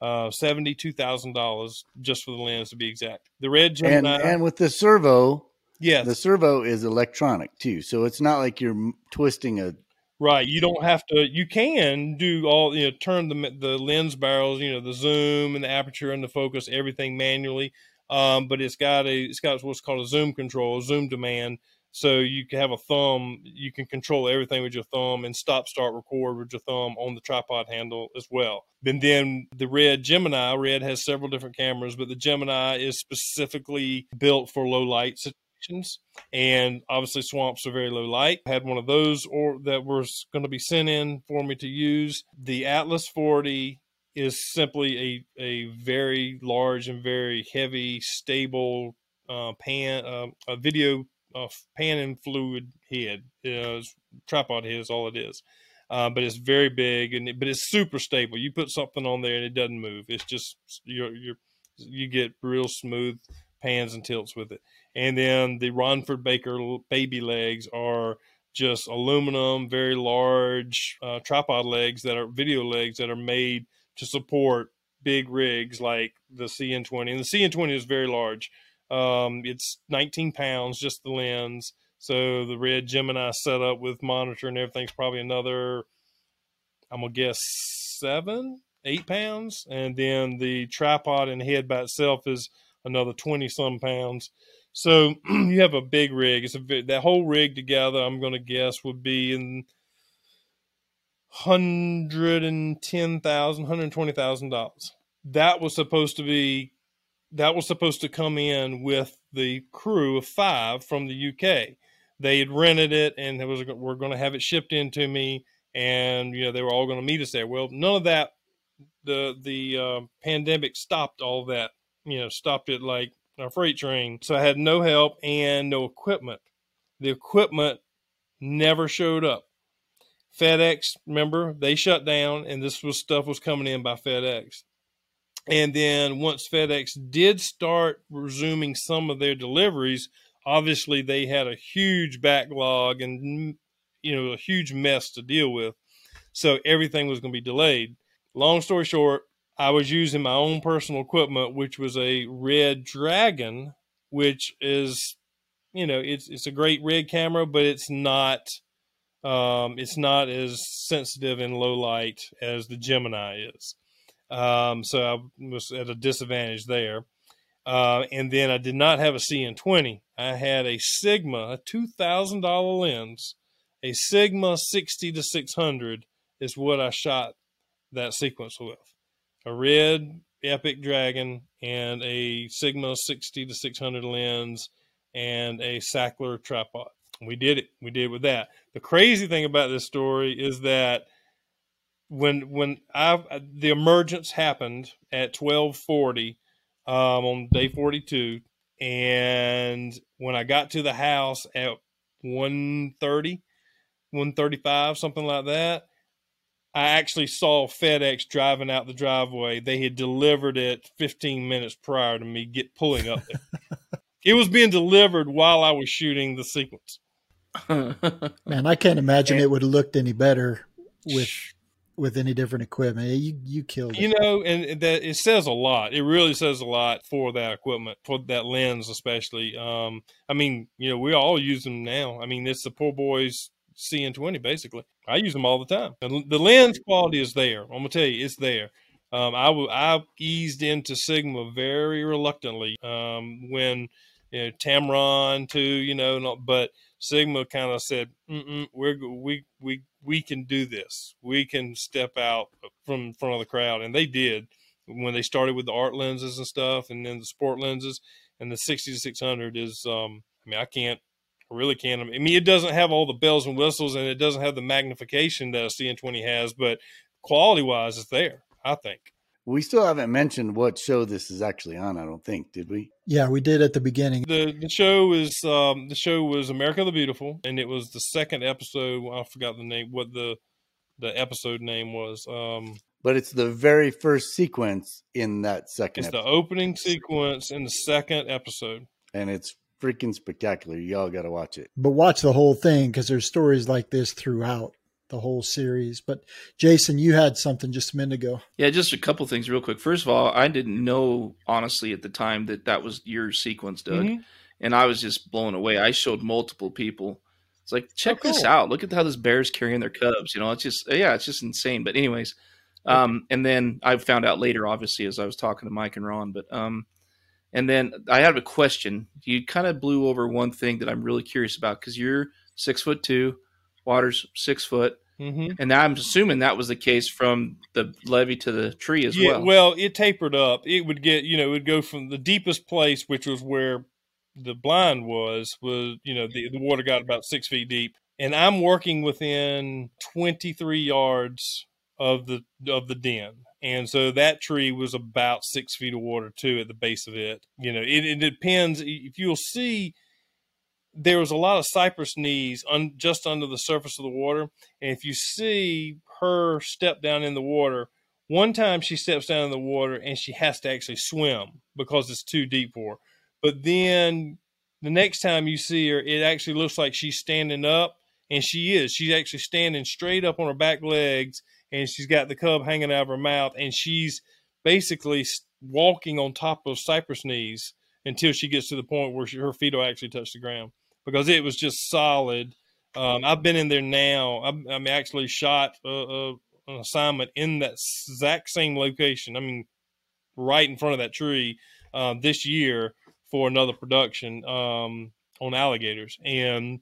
Uh, seventy-two thousand dollars just for the lens to be exact. The red Gemini, and, and with the servo, yes, the servo is electronic too, so it's not like you're twisting a Right. You don't have to. You can do all. You know, turn the the lens barrels. You know, the zoom and the aperture and the focus, everything manually. Um, but it's got a it's got what's called a zoom control, zoom demand. So you can have a thumb. You can control everything with your thumb and stop, start, record with your thumb on the tripod handle as well. And then the Red Gemini, Red has several different cameras, but the Gemini is specifically built for low light situations. and obviously swamps are very low light. I had one of those or that was going to be sent in for me to use. The Atlas 40 is simply a, a very large and very heavy, stable uh, pan, uh, a video uh, pan and fluid head. Uh, tripod head is all it is. Uh, but it's very big and it, but it's super stable. You put something on there and it doesn't move. It's just you're, you're you get real smooth pans and tilts with it. And then the Ronford Baker baby legs are just aluminum, very large uh, tripod legs that are video legs that are made to support big rigs like the CN20. And the CN20 is very large. Um, it's 19 pounds, just the lens. So the red Gemini setup with monitor and everything's probably another, I'm gonna guess seven, eight pounds. And then the tripod and head by itself is another 20 some pounds. So you have a big rig. It's a that whole rig together. I'm to guess would be in hundred and ten thousand, hundred twenty thousand dollars. That was supposed to be. That was supposed to come in with the crew of five from the UK. They had rented it, and it was we're going to have it shipped in to me, and you know they were all going to meet us there. Well, none of that. The the uh, pandemic stopped all that. You know, stopped it like a freight train. So I had no help and no equipment. The equipment never showed up. FedEx, remember, they shut down and this was stuff was coming in by FedEx. And then once FedEx did start resuming some of their deliveries, obviously they had a huge backlog and you know a huge mess to deal with. So everything was going to be delayed. Long story short, I was using my own personal equipment, which was a Red Dragon, which is, you know, it's it's a great red camera, but it's not, um, it's not as sensitive in low light as the Gemini is. Um, so I was at a disadvantage there. Uh, and then I did not have a CN20. I had a Sigma, a two thousand dollar lens, a Sigma sixty to six hundred is what I shot that sequence with a red Epic Dragon and a Sigma 60 to 600 lens and a Sachtler tripod. We did it. We did it with that. The crazy thing about this story is that when when I the emergence happened at twelve forty um, on day forty two, and when I got to the house at 130, 135, something like that, I actually saw FedEx driving out the driveway. They had delivered it 15 minutes prior to me get pulling up there. it was being delivered while I was shooting the sequence. Man, I can't imagine it would have looked any better with with any different equipment. You you killed it. You know, and that it says a lot. It really says a lot for that equipment, for that lens especially. Um, I mean, you know, we all use them now. I mean, it's the poor boys CN20 basically. I use them all the time. The, the lens quality is there. I'm gonna tell you, it's there. Um, I, w- I eased into Sigma very reluctantly um, when you know, Tamron too, you know, not, but Sigma kind of said, "We're we we we can do this. We can step out from front of the crowd," and they did when they started with the art lenses and stuff, and then the sport lenses, and the 60 to 600 is. Um, I mean, I can't I really can't. I mean, it doesn't have all the bells and whistles, and it doesn't have the magnification that a CN20 has, but quality wise, it's there. I think. We still haven't mentioned what show this is actually on. I don't think did we? Yeah, we did at the beginning. The the show is um, the show was America the Beautiful, and it was the second episode. I forgot the name. What the the episode name was. Um, but it's the very first sequence in that second. It's episode. the opening sequence in the second episode, and it's freaking spectacular. Y'all got to watch it. But watch the whole thing because there's stories like this throughout the whole series. But Jason, you had something just a minute ago. Yeah, just a couple things real quick. First of all, I didn't know honestly at the time that that was your sequence, Doug, mm-hmm. and I was just blown away. I showed multiple people. It's like check oh, cool. this out. Look at how this bear's carrying their cubs. You know, it's just yeah, it's just insane. But anyways, um, and then I found out later, obviously, as I was talking to Mike and Ron. But um, and then I have a question. You kind of blew over one thing that I'm really curious about because you're six foot two, Water's six foot, mm-hmm. and I'm assuming that was the case from the levee to the tree as yeah, well. Well, it tapered up. It would get, you know, it would go from the deepest place, which was where the blind was, was you know, the, the water got about six feet deep, and I'm working within 23 yards of the of the den and so that tree was about six feet of water too at the base of it. You know, it, it depends. If you'll see, there was a lot of cypress knees un, just under the surface of the water. And if you see her step down in the water, one time she steps down in the water and she has to actually swim because it's too deep for her. But then the next time you see her, it actually looks like she's standing up, and she is. She's actually standing straight up on her back legs and she's got the cub hanging out of her mouth, and she's basically walking on top of cypress knees until she gets to the point where she, her feet will actually touch the ground because it was just solid. Um, I've been in there now. I'm, I'm actually shot a, a, an assignment in that exact same location. I mean, right in front of that tree uh, this year for another production um, on alligators, and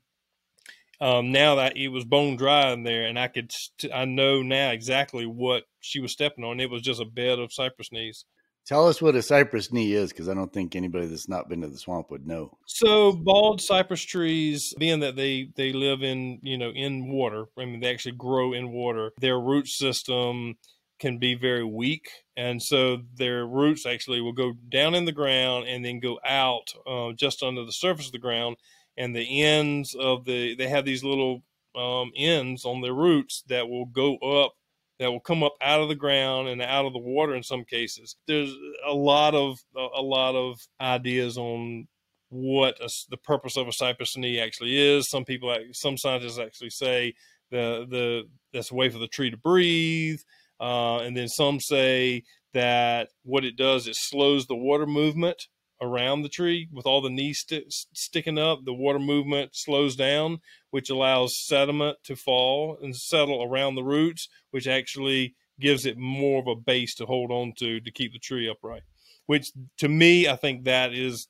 um, now that it was bone dry in there, and I could, st- I know now exactly what she was stepping on. It was just a bed of cypress knees. Tell us what a cypress knee is, because I don't think anybody that's not been to the swamp would know. So bald cypress trees, being that they they live in you know in water, I mean they actually grow in water. Their root system can be very weak, and so their roots actually will go down in the ground and then go out uh, just under the surface of the ground and the ends of the they have these little um, ends on their roots that will go up that will come up out of the ground and out of the water in some cases. There's a lot of a lot of ideas on what a, the purpose of a cypress knee actually is. Some people some scientists actually say the the that's a way for the tree to breathe uh, and then some say that what it does is slows the water movement around the tree with all the knees st- sticking up the water movement slows down which allows sediment to fall and settle around the roots which actually gives it more of a base to hold on to to keep the tree upright which to me i think that is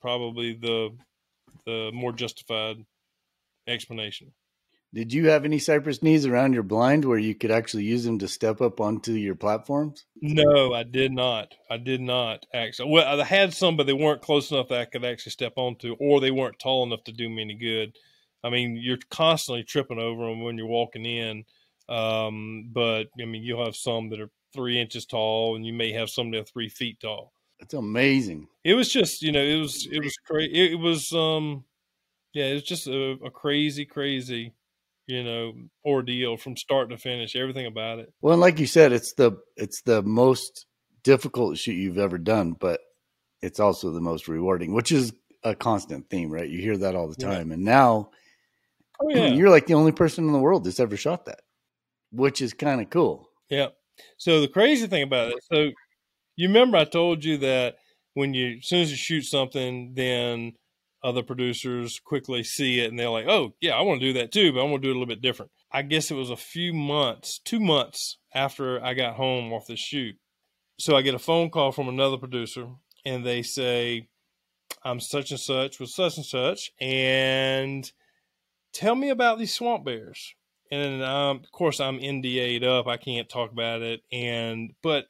probably the the more justified explanation did you have any cypress knees around your blind where you could actually use them to step up onto your platforms? No, I did not. I did not actually. Well, I had some, but they weren't close enough that I could actually step onto, or they weren't tall enough to do me any good. I mean, you're constantly tripping over them when you're walking in. Um, but I mean, you'll have some that are three inches tall, and you may have some that are three feet tall. It's amazing. It was just, you know, it was it was crazy. It was, um, yeah, it was just a, a crazy, crazy, you know, ordeal from start to finish. Everything about it. Well, and like you said, it's the it's the most difficult shoot you've ever done, but it's also the most rewarding, which is a constant theme, right? You hear that all the time, yeah. and now. Oh, yeah. You're like the only person in the world that's ever shot that which is kind of cool. Yeah. So the crazy thing about it, so you remember I told you that when you as soon as you shoot something, then other producers quickly see it and they're like, "Oh, yeah, I want to do that too, but I want to do it a little bit different." I guess it was a few months, two months after I got home off the shoot. So I get a phone call from another producer, and they say, "I'm such and such with such and such, and tell me about these swamp bears." and um, of course I'm NDA'd up. I can't talk about it. And but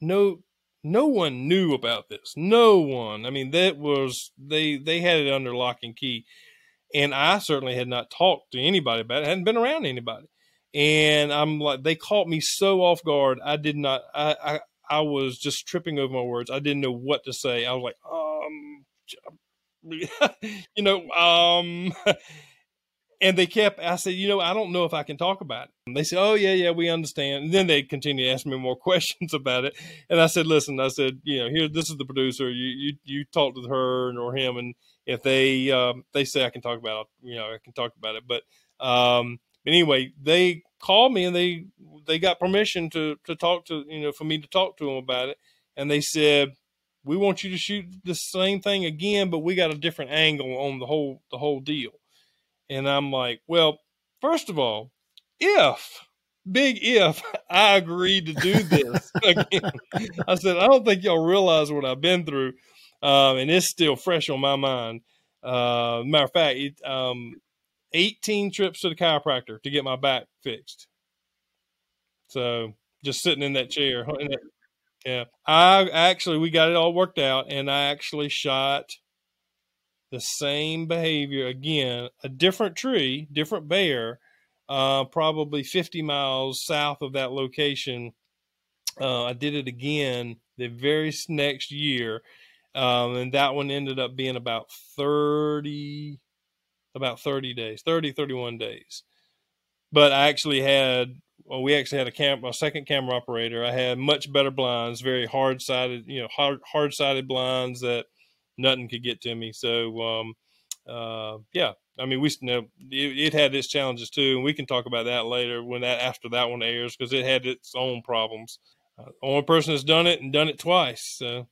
no, no one knew about this. No one. I mean, that was they they had it under lock and key, and I certainly had not talked to anybody about it. I hadn't been around anybody, and I'm like, they caught me so off guard. I did not. I I, I was just tripping over my words. I didn't know what to say. I was like, um. you know, um, and they kept i said you know i don't know if i can talk about it. And they said oh yeah yeah we understand. And then they continue to ask me more questions about it. And i said listen i said you know here this is the producer. You you, you talk to her or him and if they um, they say i can talk about it you know i can talk about it. But um anyway they called me and they they got permission to to talk to you know for me to talk to them about it. And they said we want you to shoot the same thing again but we got a different angle on the whole the whole deal and I'm like, well, first of all, if big if I agreed to do this again, I said, I don't think y'all realize what I've been through. Um, and it's still fresh on my mind. Uh, matter of fact, it, um, 18 trips to the chiropractor to get my back fixed. So just sitting in that chair. In that, yeah. I actually, we got it all worked out and I actually shot the same behavior again, a different tree, different bear, uh, probably 50 miles south of that location. Uh, I did it again the very next year, um, and that one ended up being about 30, about 30 days, 30, 31 days. But I actually had, well, we actually had a camera, a second camera operator. I had much better blinds, very hard sided, you know, hard hard sided blinds that nothing could get to me. So, um, uh, yeah, I mean, we you know it, it, had its challenges too, and we can talk about that later when that after that one airs because it had its own problems. Uh, only person that's done it and done it twice. So.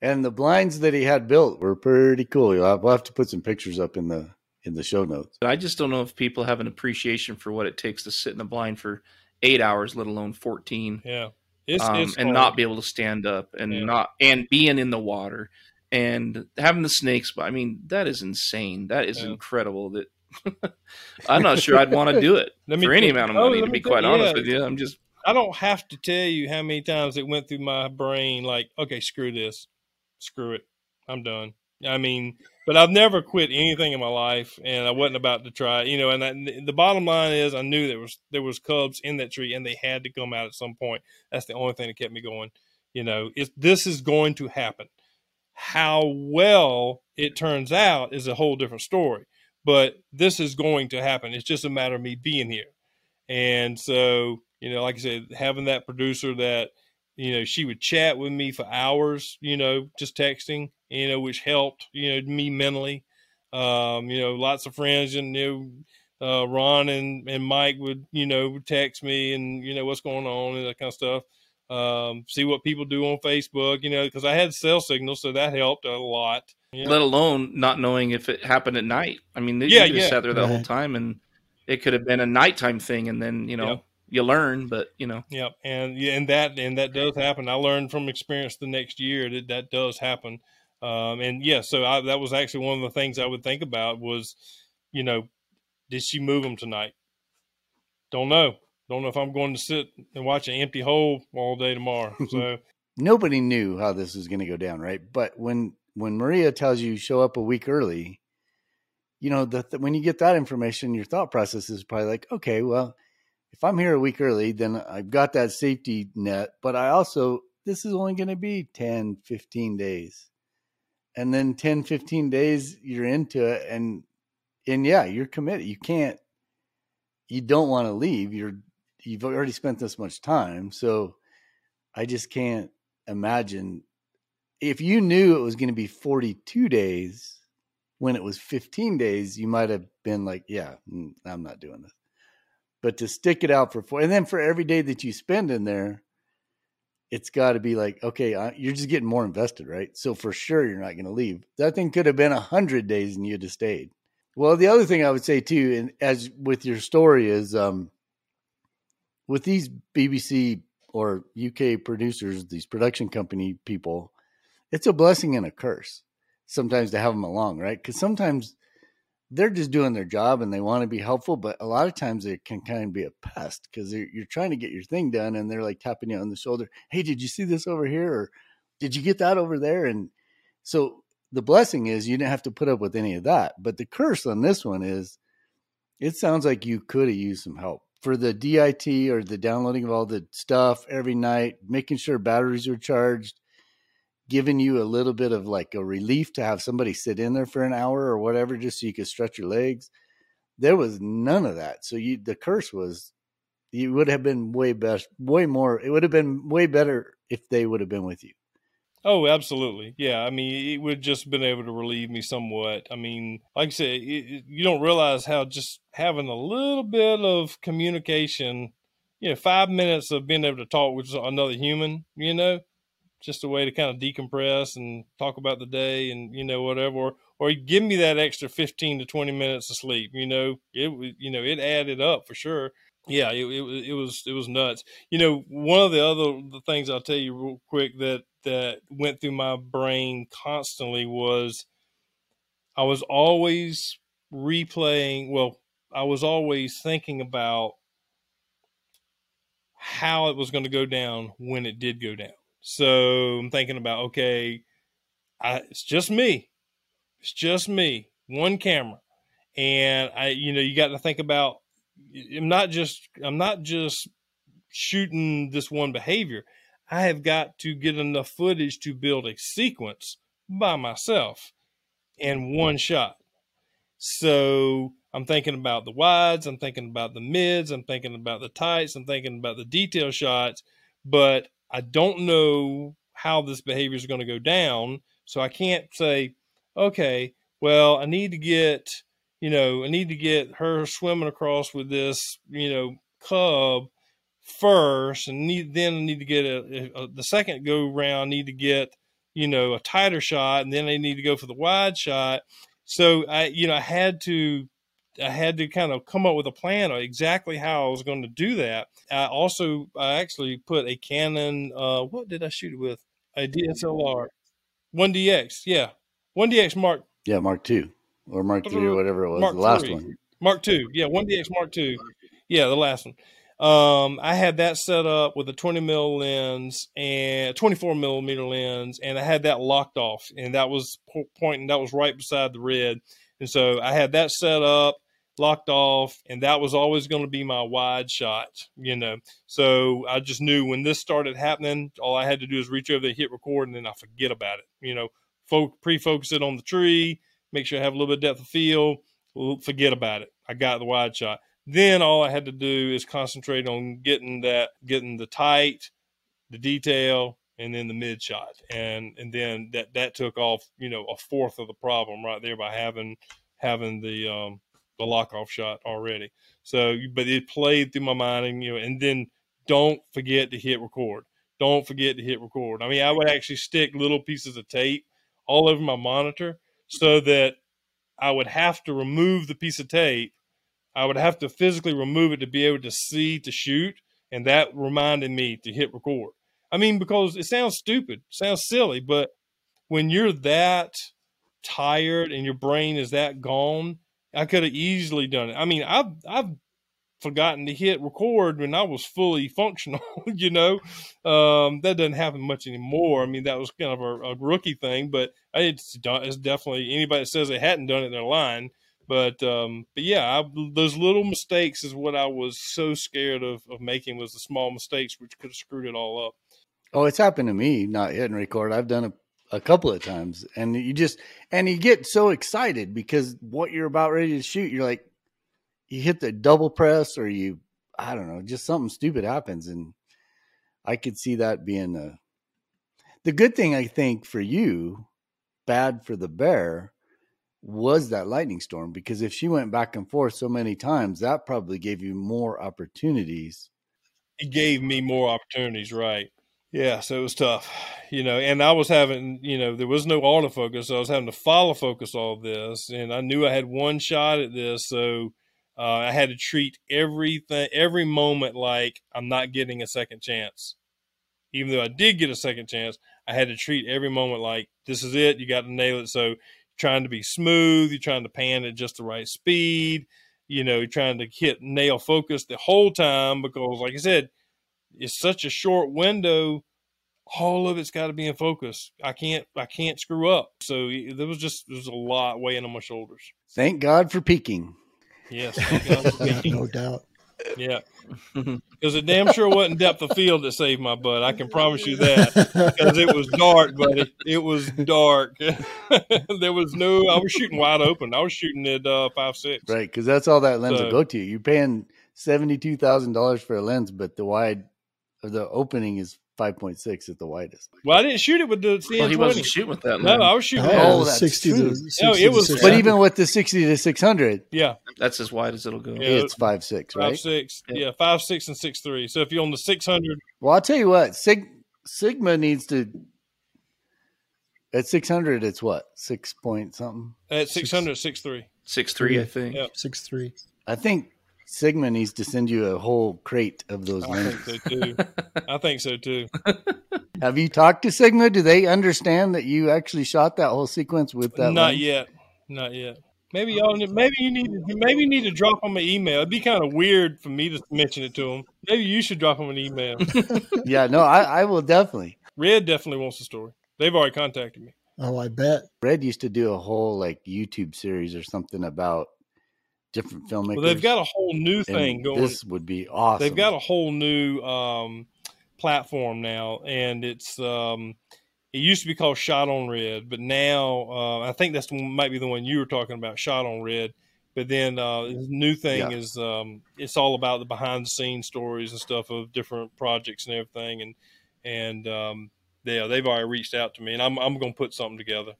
And the blinds that he had built were pretty cool. We'll have, we'll have to put some pictures up in the in the show notes. I just don't know if people have an appreciation for what it takes to sit in a blind for eight hours, let alone fourteen. Yeah. It's, um, it's and not be able to stand up and yeah. not and being in the water and having the snakes. But I mean, that is insane. That is yeah. incredible. That I'm not sure I'd want to do it for any amount of oh, money. Oh, to be quite honest yeah. with you, I'm just. I don't have to tell you how many times it went through my brain. Like, okay, screw this, screw it, I'm done. I mean, but I've never quit anything in my life, and I wasn't about to try. You know, and I, the bottom line is, I knew there was there was cubs in that tree, and they had to come out at some point. That's the only thing that kept me going. You know, if this is going to happen. How well it turns out is a whole different story. But this is going to happen. It's just a matter of me being here. And so, you know, like I said, having that producer that, you know, she would chat with me for hours, you know, just texting, you know, which helped, you know, me mentally. Um, you know, lots of friends and, you know, uh, Ron and, and Mike would, you know, text me and, you know, what's going on and that kind of stuff um, see what people do on Facebook, you know, because I had cell signals, so that helped a lot. You know? Let alone not knowing if it happened at night. I mean, yeah, you yeah. sat there the right. whole time, and it could have been a nighttime thing, and then you know yep. you learn, but you know, yep, and yeah, and that and that does happen. I learned from experience the next year that that does happen, um, and yeah, so I, that was actually one of the things I would think about was, you know, did she move them tonight? Don't know don't know if I'm going to sit and watch an empty hole all day tomorrow. So nobody knew how this was going to go down, right? But when when Maria tells you show up a week early, you know, the, the, when you get that information, your thought process is probably like, okay, well, if I'm here a week early, then I've got that safety net, but I also, this is only going to be 10, 15 days. And then 10, 15 days, you're into it. And, and yeah, you're committed. You can't, you don't want to leave. You're, you've already spent this much time. So I just can't imagine if you knew it was going to be 42 days when it was 15 days, you might have been like, yeah, I'm not doing this. But to stick it out for four, and then for every day that you spend in there, it's got to be like, okay, you're just getting more invested, right? So for sure, you're not going to leave. That thing could have been a hundred days and you'd have stayed. Well, the other thing I would say too, and as with your story is, um, with these BBC or UK producers, these production company people, it's a blessing and a curse sometimes to have them along, right? Because sometimes they're just doing their job and they want to be helpful, but a lot of times it can kind of be a pest because you're trying to get your thing done and they're like tapping you on the shoulder. Hey, did you see this over here? Or did you get that over there? And so the blessing is you didn't have to put up with any of that. But the curse on this one is it sounds like you could have used some help for the DIT or the downloading of all the stuff every night, making sure batteries are charged, giving you a little bit of like a relief to have somebody sit in there for an hour or whatever just so you could stretch your legs. There was none of that. So you the curse was you would have been way best way more it would have been way better if they would have been with you. Oh, absolutely. Yeah. I mean, it would just been able to relieve me somewhat. I mean, like I said, it, you don't realize how just having a little bit of communication, you know, five minutes of being able to talk with another human, you know, just a way to kind of decompress and talk about the day and, you know, whatever, or, or give me that extra 15 to 20 minutes of sleep, you know, it, you know, it added up for sure yeah, it, it, it was it was nuts. You know, one of the other the things I'll tell you real quick that that went through my brain constantly was I was always replaying. Well, I was always thinking about how it was going to go down when it did go down. So I'm thinking about okay, I, it's just me. It's just me, one camera, and I, you know, you got to think about I'm not just I'm not just shooting this one behavior. I have got to get enough footage to build a sequence by myself in one shot. So I'm thinking about the wides, I'm thinking about the mids, I'm thinking about the tights, I'm thinking about the detail shots, but I don't know how this behavior is going to go down. So I can't say, okay, well, I need to get you know, I need to get her swimming across with this, you know, cub first, and need, then I need to get a, a, the second go round. Need to get you know a tighter shot, and then I need to go for the wide shot. So I, you know, I had to I had to kind of come up with a plan of exactly how I was going to do that. I also I actually put a Canon. Uh, what did I shoot it with? A DSLR, one DX. Yeah, one DX Mark. Yeah, Mark two or Mark three or whatever it was. Mark the last 3. one. Mark two. Yeah, one DX Mark two. Yeah, the last one. Um, I had that set up with a 20 mil lens and 24 millimeter lens, and I had that locked off, and that was pointing. That was right beside the red, and so I had that set up, locked off, and that was always going to be my wide shot. You know, so I just knew when this started happening, all I had to do is reach over there, hit record, and then I forget about it. You know, fo- pre-focus it on the tree make sure I have a little bit of depth of field. Forget about it. I got the wide shot. Then all I had to do is concentrate on getting that, getting the tight, the detail, and then the mid shot. And and then that that took off, you know, a fourth of the problem right there by having having the um the lock off shot already. So, but it played through my mind, and you know, and then don't forget to hit record. Don't forget to hit record. I mean, I would actually stick little pieces of tape all over my monitor so that I would have to remove the piece of tape. I would have to physically remove it to be able to see to shoot. And that reminded me to hit record. I mean, because it sounds stupid, sounds silly, but when you're that tired and your brain is that gone, I could have easily done it. I mean, I've I've forgotten to hit record when I was fully functional, you know. Um, that doesn't happen much anymore. I mean, that was kind of a, a rookie thing, but it's, it's definitely anybody that says they hadn't done it, they're lying But um, but yeah, I, those little mistakes is what I was so scared of of making was the small mistakes which could have screwed it all up. Oh, it's happened to me. Not hitting record. I've done it a couple of times, and you just and you get so excited because what you're about ready to shoot, you're like, you hit the double press or you, I don't know, just something stupid happens, and I could see that being a. The good thing I think for you, bad for the bear, was that lightning storm because if she went back and forth so many times, that probably gave you more opportunities. It gave me more opportunities, right? Yeah, so it was tough, you know. And I was having, you know, there was no autofocus, so I was having to follow focus all this, and I knew I had one shot at this, so uh, I had to treat everything, every moment like I'm not getting a second chance. Even though I did get a second chance, I had to treat every moment like this is it. You got to nail it. So trying to be smooth, you're trying to pan at just the right speed, you know, you're trying to hit nail focus the whole time because, like I said, it's such a short window. All of it's got to be in focus. I can't, I can't screw up. So there was just, there was a lot weighing on my shoulders. Thank God for peaking. Yes, no doubt. Yeah, because it damn sure wasn't depth of field that saved my butt. I can promise you that because it was dark, buddy. It was dark. there was no. I was shooting wide open. I was shooting at uh, five six. Right, because that's all that lens so, will go to. You're paying seventy two thousand dollars for a lens, but the wide, the opening is five point six at the widest. Well, I didn't shoot it with the CN20. Well, he wasn't shooting with that. No, I was shooting. Oh, that's sixty true. to 60 no, it was. To but even with the sixty to six hundred, yeah, that's as wide as it'll go. Yeah, it's five six, right? Five six, yeah. yeah, five six and six three. So if you're on the six hundred, well, I'll tell you what, Sig- Sigma needs to. At six hundred, it's what six point something. At six hundred, six three. Six three, I think. Yep. Six three. I think Sigma needs to send you a whole crate of those I think so too. I think so too. Have you talked to Sigma? Do they understand that you actually shot that whole sequence with that? Not lens? yet. Not yet. Maybe y'all. Maybe you need. To, maybe you need to drop them an email. It'd be kind of weird for me to mention it to them. Maybe you should drop them an email. yeah. No, I, I will definitely. Red definitely wants the story. They've already contacted me. Oh, I bet. Red used to do a whole like YouTube series or something about different filmmakers. Well, they've got a whole new thing going. This would be awesome. They've got a whole new um, platform now, and it's um, it used to be called Shot on Red, but now uh, I think that's the, might be the one you were talking about, Shot on Red. But then uh, the new thing yeah. is um, it's all about the behind the scenes stories and stuff of different projects and everything, and and um, yeah, they've already reached out to me, and I'm I'm going to put something together.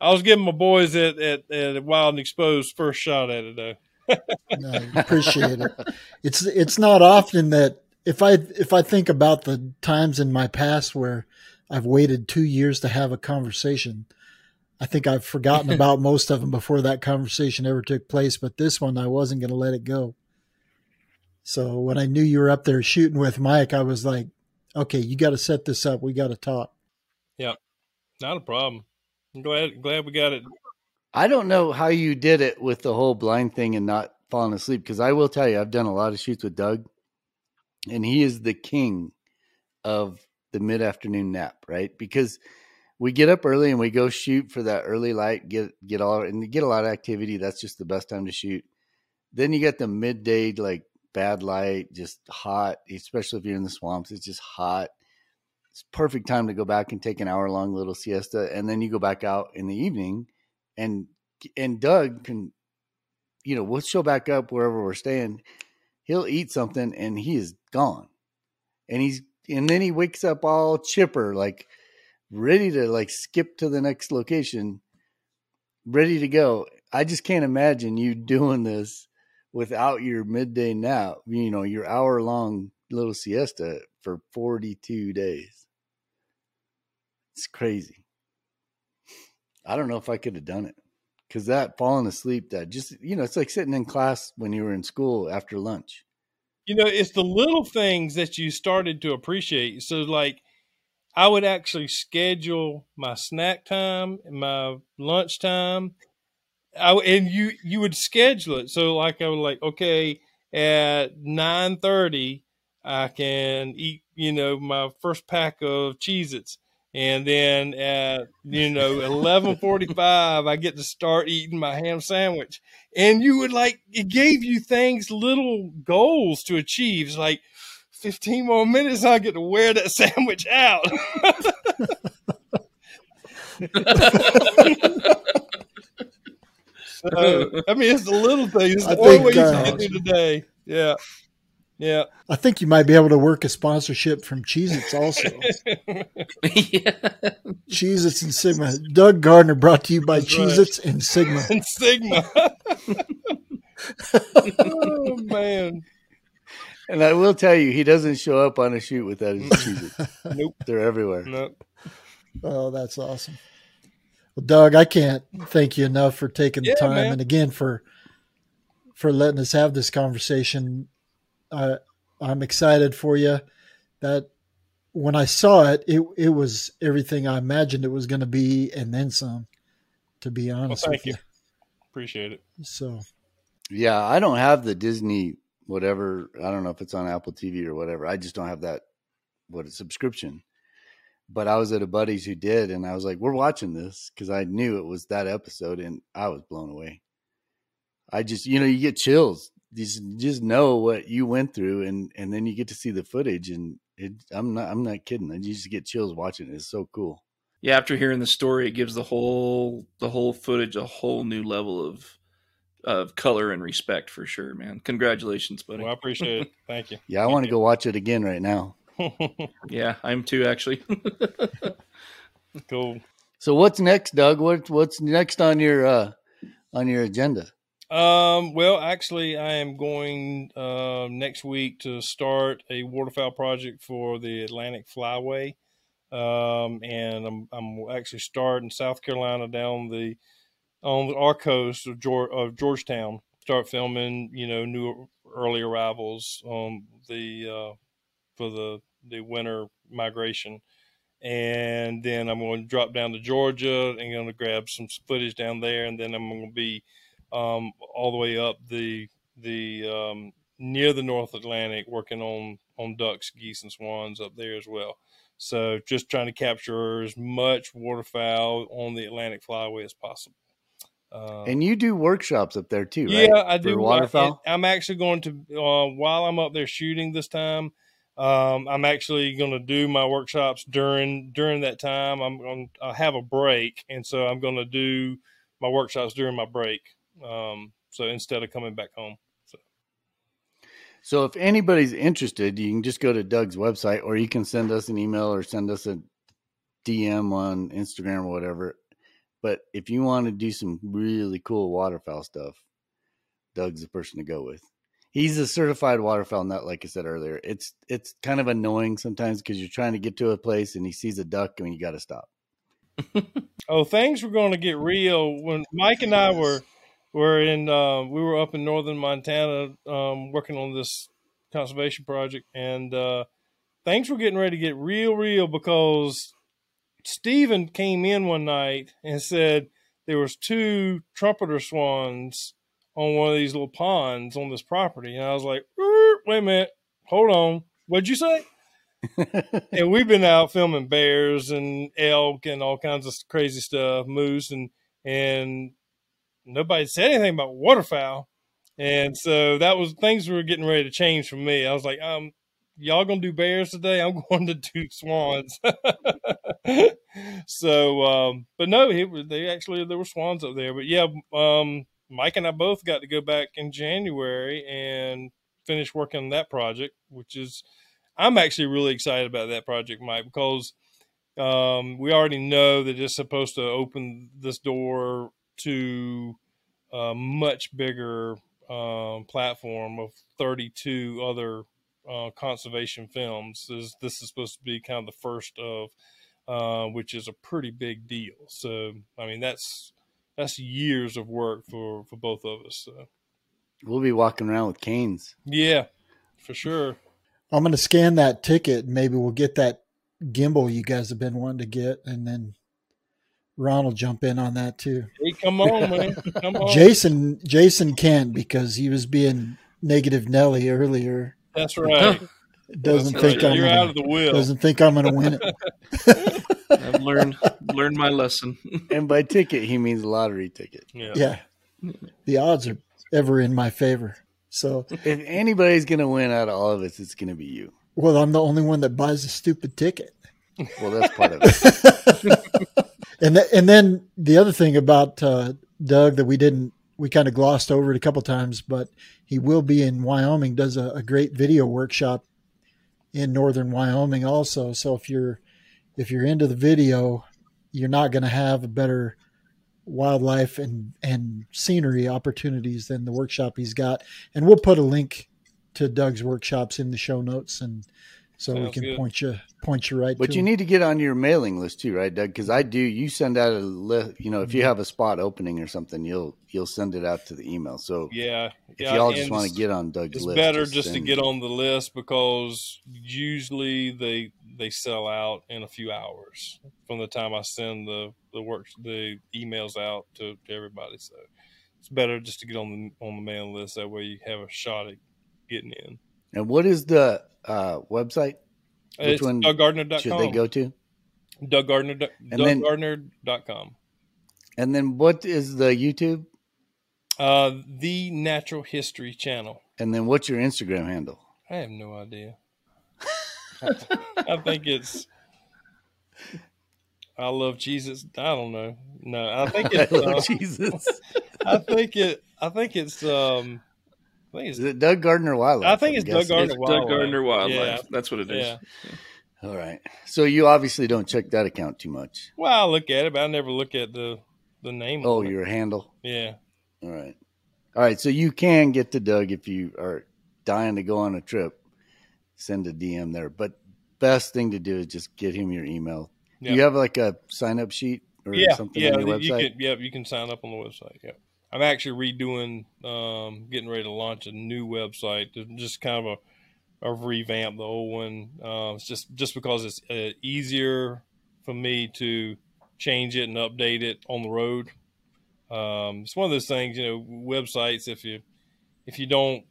I was giving my boys at, at, at Wild and Exposed first shot at it though no, appreciate it. It's it's not often that if I if I think about the times in my past where I've waited two years to have a conversation, I think I've forgotten about most of them before that conversation ever took place. But this one, I wasn't going to let it go. So when I knew you were up there shooting with Mike, I was like, "Okay, you got to set this up. We got to talk." Yeah, not a problem. I'm glad glad we got it I don't know how you did it with the whole blind thing and not falling asleep because I will tell you, I've done a lot of shoots with Doug, and he is the king of the mid afternoon nap, right? Because we get up early and we go shoot for that early light, get get all and get a lot of activity. That's just the best time to shoot. Then you get the midday like bad light, just hot, especially if you're in the swamps. It's just hot. It's perfect time to go back and take an hour long little siesta, and then you go back out in the evening and and Doug can, you know, we'll show back up wherever we're staying. He'll eat something and he is gone, and he's and then he wakes up all chipper, like ready to like skip to the next location, ready to go. I just can't imagine you doing this without your midday nap. You know, your hour long little siesta for forty two days. It's crazy. I don't know if I could have done it because that falling asleep, that just, you know, it's like sitting in class when you were in school after lunch. You know, it's the little things that you started to appreciate. So, like, I would actually schedule my snack time my lunch time. I, and you you would schedule it. So, like, I would like, okay, at nine thirty, I can eat, you know, my first pack of Cheez Its and then at you know eleven forty five, I get to start eating my ham sandwich. And you would like it gave you things, little goals to achieve. It's like fifteen more minutes, I get to wear that sandwich out. so, I mean, it's the little things. It's the I only think, way you uh, can get through the day. Yeah, yeah. I think you might be able to work a sponsorship from Cheez Its also. yeah. Cheez Its and Sigma. Doug Gardner brought to you by That's right. Cheez Its and Sigma. and Sigma. oh man, And I will tell you, he doesn't show up on a shoot without his cheeses. nope, They're everywhere. Nope. Oh, that's awesome. Well, Doug, I can't thank you enough for taking the time man. and again for for letting us have this conversation. I I'm excited for you. That when I saw it, it it was everything I imagined it was going to be, and then some. To be honest thank with you. you. Appreciate it. so Yeah, I don't have the Disney whatever. I don't know if it's on Apple TV or whatever. I just don't have that what a subscription. But I was at a buddy's who did, and I was like, "We're watching this" because I knew it was that episode, and I was blown away. I just, you know, you get chills. You just, just know what you went through, and and then you get to see the footage, and it. I'm not, I'm not kidding. i just get chills watching it. It's so cool. Yeah, after hearing the story, it gives the whole the whole footage a whole new level of of color and respect for sure, man. Congratulations, buddy. Well, I appreciate it. Thank you. Yeah, I want to go watch it again right now. Yeah, I'm too actually. cool. So what's next, Doug? What what's next on your uh on your agenda? Um, well, actually, I am going uh, next week to start a waterfowl project for the Atlantic Flyway, um, and I'm I'm actually starting South Carolina down the on our coast of, Geor- of Georgetown. Start filming, you know, new early arrivals on the uh, for the the winter migration, and then I'm going to drop down to Georgia and going to grab some footage down there, and then I'm going to be um, all the way up the the um, near the North Atlantic, working on on ducks, geese, and swans up there as well. So just trying to capture as much waterfowl on the Atlantic Flyway as possible. Uh, And you do workshops up there too, right? yeah, I For do. waterfowl. I, am actually going to uh, while I'm up there shooting this time. Um, I'm actually going to do my workshops during during that time. I'm going to have a break, and so I'm going to do my workshops during my break. Um, so instead of coming back home, so So if anybody's interested, you can just go to Doug's website or you can send us an email or send us a DM on Instagram or whatever. But if you want to do some really cool waterfowl stuff, Doug's the person to go with. He's a certified waterfowl nut, like I said earlier. It's it's kind of annoying sometimes because you're trying to get to a place and he sees a duck and you got to stop. Oh, things were going to get real when Mike and I were were in. Uh, we were up in northern Montana um, working on this conservation project, and uh, things were getting ready to get real, real because Stephen came in one night and said there was two trumpeter swans on one of these little ponds on this property, and I was like, "Er, "Wait a minute, hold on, what'd you say?" and we've been out filming bears and elk and all kinds of crazy stuff, moose and and nobody said anything about waterfowl. And so that was things were getting ready to change for me. I was like, um, y'all gonna do bears today? I'm going to do swans. so, um, but no, it, they actually there were swans up there. But yeah, um, Mike and I both got to go back in January and finish working on that project, which is I'm actually really excited about that project, Mike, because um, we already know that it's supposed to open this door to a much bigger um, platform of 32 other uh, conservation films. This, this is supposed to be kind of the first of, uh, which is a pretty big deal. So, I mean, that's that's years of work for for both of us. So, We'll be walking around with canes. yeah, for sure. I'm going to scan that ticket and maybe we'll get that gimbal you guys have been wanting to get. And then Ron will jump in on that too. Hey, come on, man, come on. Jason, Jason can't because he was being negative Nelly earlier. That's right. Doesn't That's think right. I'm You're gonna, out of the wheel. doesn't think I'm going to win it. learn learn my lesson. and by ticket, he means lottery ticket. Yeah. Yeah. The odds are ever in my favor. So, If anybody's going to win out of all of us, it's going to be you. well, I'm the only one that buys a stupid ticket. Well, that's part of it. And th- and then the other thing about uh, Doug that we didn't we kind of glossed over it a couple times, but he will be in Wyoming. Does a, a great video workshop in northern Wyoming also. So if you're if you're into the video, you're not going to have a better wildlife and and scenery opportunities than the workshop he's got. And we'll put a link to Doug's workshops in the show notes, and so we can good. point you point you right. But to you him. need to get on your mailing list too, right, Doug? Because I do. You send out a list. You know, if you mm-hmm. have a spot opening or something, you'll you'll send it out to the email. So Yeah. if yeah, y'all just want to get on Doug's list, it's list, better just to send- get on the list because usually they they sell out in a few hours from the time I send the the work the emails out to, to everybody. So it's better just to get on the on the mailing list. That way you have a shot at getting in. And what is the uh, website? Which it's one DougGardner.com. Should they go to? DougGardner, And DougGardner.com. And then what is the YouTube? Uh, the Natural History Channel. And then what's your Instagram handle? I have no idea. I think it's. I love Jesus. I don't know. No, I think I it's. Uh, Jesus. I think it. I think it's. Um, I think Is it's. it Doug Gardner Wildlife? I think I'm it's Doug? Gardner It's Wildlife. Doug Gardner Wildlife. Yeah. That's what it is. Yeah. All right. So you obviously don't check that account too much. Well, I look at it, but I never look at the the name. Oh, on it. your handle. Yeah. All right. All right. So you can get to Doug if you are dying to go on a trip. Send a DM there. But best thing to do is just get him your email. Yeah. You have like a sign up sheet or yeah, something yeah, on your you website? can, yep, you can sign up on the website. Yep. I'm actually redoing, um, getting ready to launch a new website, just kind of a, a revamp the old one. Uh, it's just just because it's uh, easier for me to change it and update it on the road. Um, it's one of those things, you know, websites. If you if you don't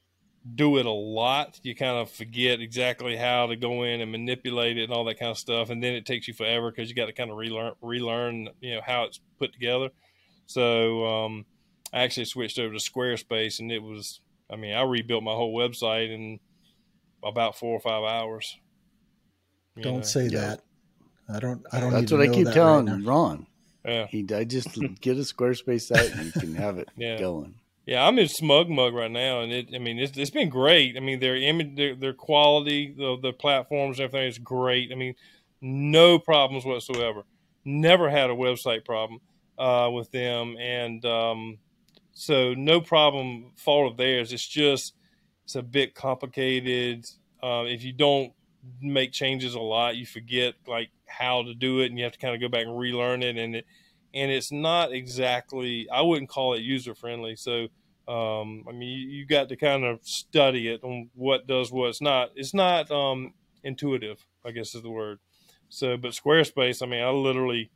do it a lot, you kind of forget exactly how to go in and manipulate it and all that kind of stuff, and then it takes you forever because you got to kind of relearn relearn you know how it's put together. So um, I actually switched over to Squarespace, and it was I mean I rebuilt my whole website in about four or five hours. You Don't know? say Yeah. that. I don't. I don't. That's what to I keep that telling right now. Ron. Yeah, He, I just get a Squarespace site and you can have it Yeah. going. yeah. I'm in SmugMug right now, and it I mean it's, it's been great. I mean their image, their, their quality, the the platforms, everything is great. I mean no problems whatsoever. Never had a website problem uh, with them, and um, so no problem fault of theirs. It's just it's a bit complicated. Uh, if you don't make changes a lot, you forget like how to do it, and you have to kind of go back and relearn it. And it and it's not exactly I wouldn't call it user friendly. So um, I mean, you, you got to kind of study it on what does what. It's not it's not um, intuitive. I guess is the word. So, but Squarespace, I mean, I literally,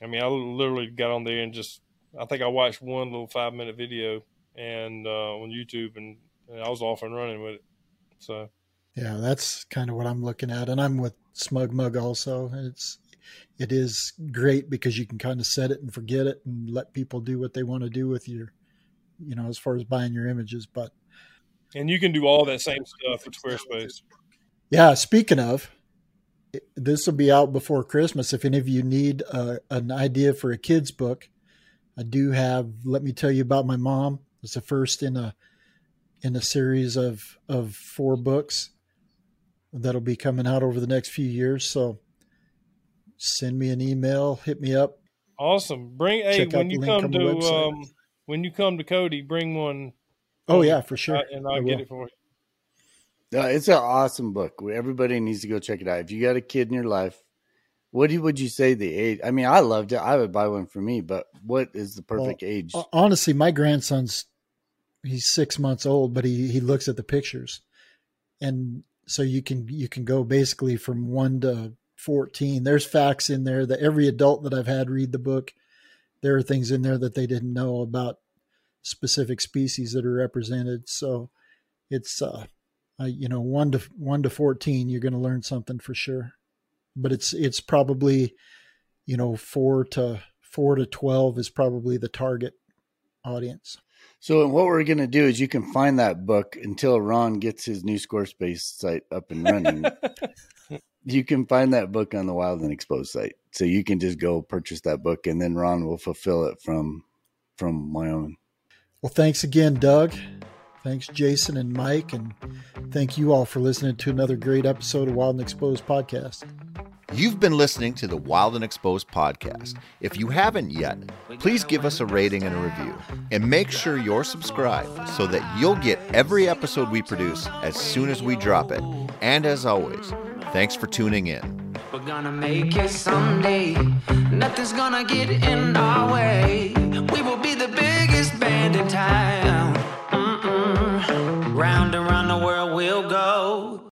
I mean, I literally got on there and just, I think I watched one little five minute video and uh, on YouTube, and, and I was off and running with it. So, Yeah, that's kind of what I'm looking at, and I'm with SmugMug also. It's it is great because you can kind of set it and forget it, and let people do what they want to do with your, you know, as far as buying your images. But and you can do all that same stuff with Squarespace. yeah, speaking of, this will be out before Christmas. If any of you need uh, an idea for a kids book, I do have. Let me tell you about my mom. It's the first in a in a series of of four books that'll be coming out over the next few years. So send me an email, hit me up. Awesome. Bring hey Check when you come to um when you come to Cody, bring one. Oh yeah, for sure. and I I'll will. get it for you. Uh, it's an awesome book. Everybody needs to go check it out. If you got a kid in your life, what do would you say the age? I mean, I loved it. I would buy one for me, but what is the perfect age? Honestly, my grandson's he's six months old, but he he looks at the pictures, and so you can you can go basically from one to fourteen. There's facts in there that every adult that I've had read the book, there are things in there that they didn't know about specific species that are represented. So it's uh, uh you know one to one to fourteen, you're going to learn something for sure. But it's it's probably you know four to four to twelve is probably the target audience. So what we're going to do is you can find that book until Ron gets his new Squarespace site up and running. you can find that book on the Wild and Exposed site. So you can just go purchase that book and then Ron will fulfill it from from Wyoming. Well, thanks again, Doug. Thanks, Jason and Mike, and thank you all for listening to another great episode of Wild and Exposed podcast. You've been listening to the Wild and Exposed podcast. If you haven't yet, please give us a rating and a review. And make sure you're subscribed so that you'll get every episode we produce as soon as we drop it. And as always, thanks for tuning in. We're gonna make it someday. Nothing's gonna get in our way. We will be the biggest band in town will go.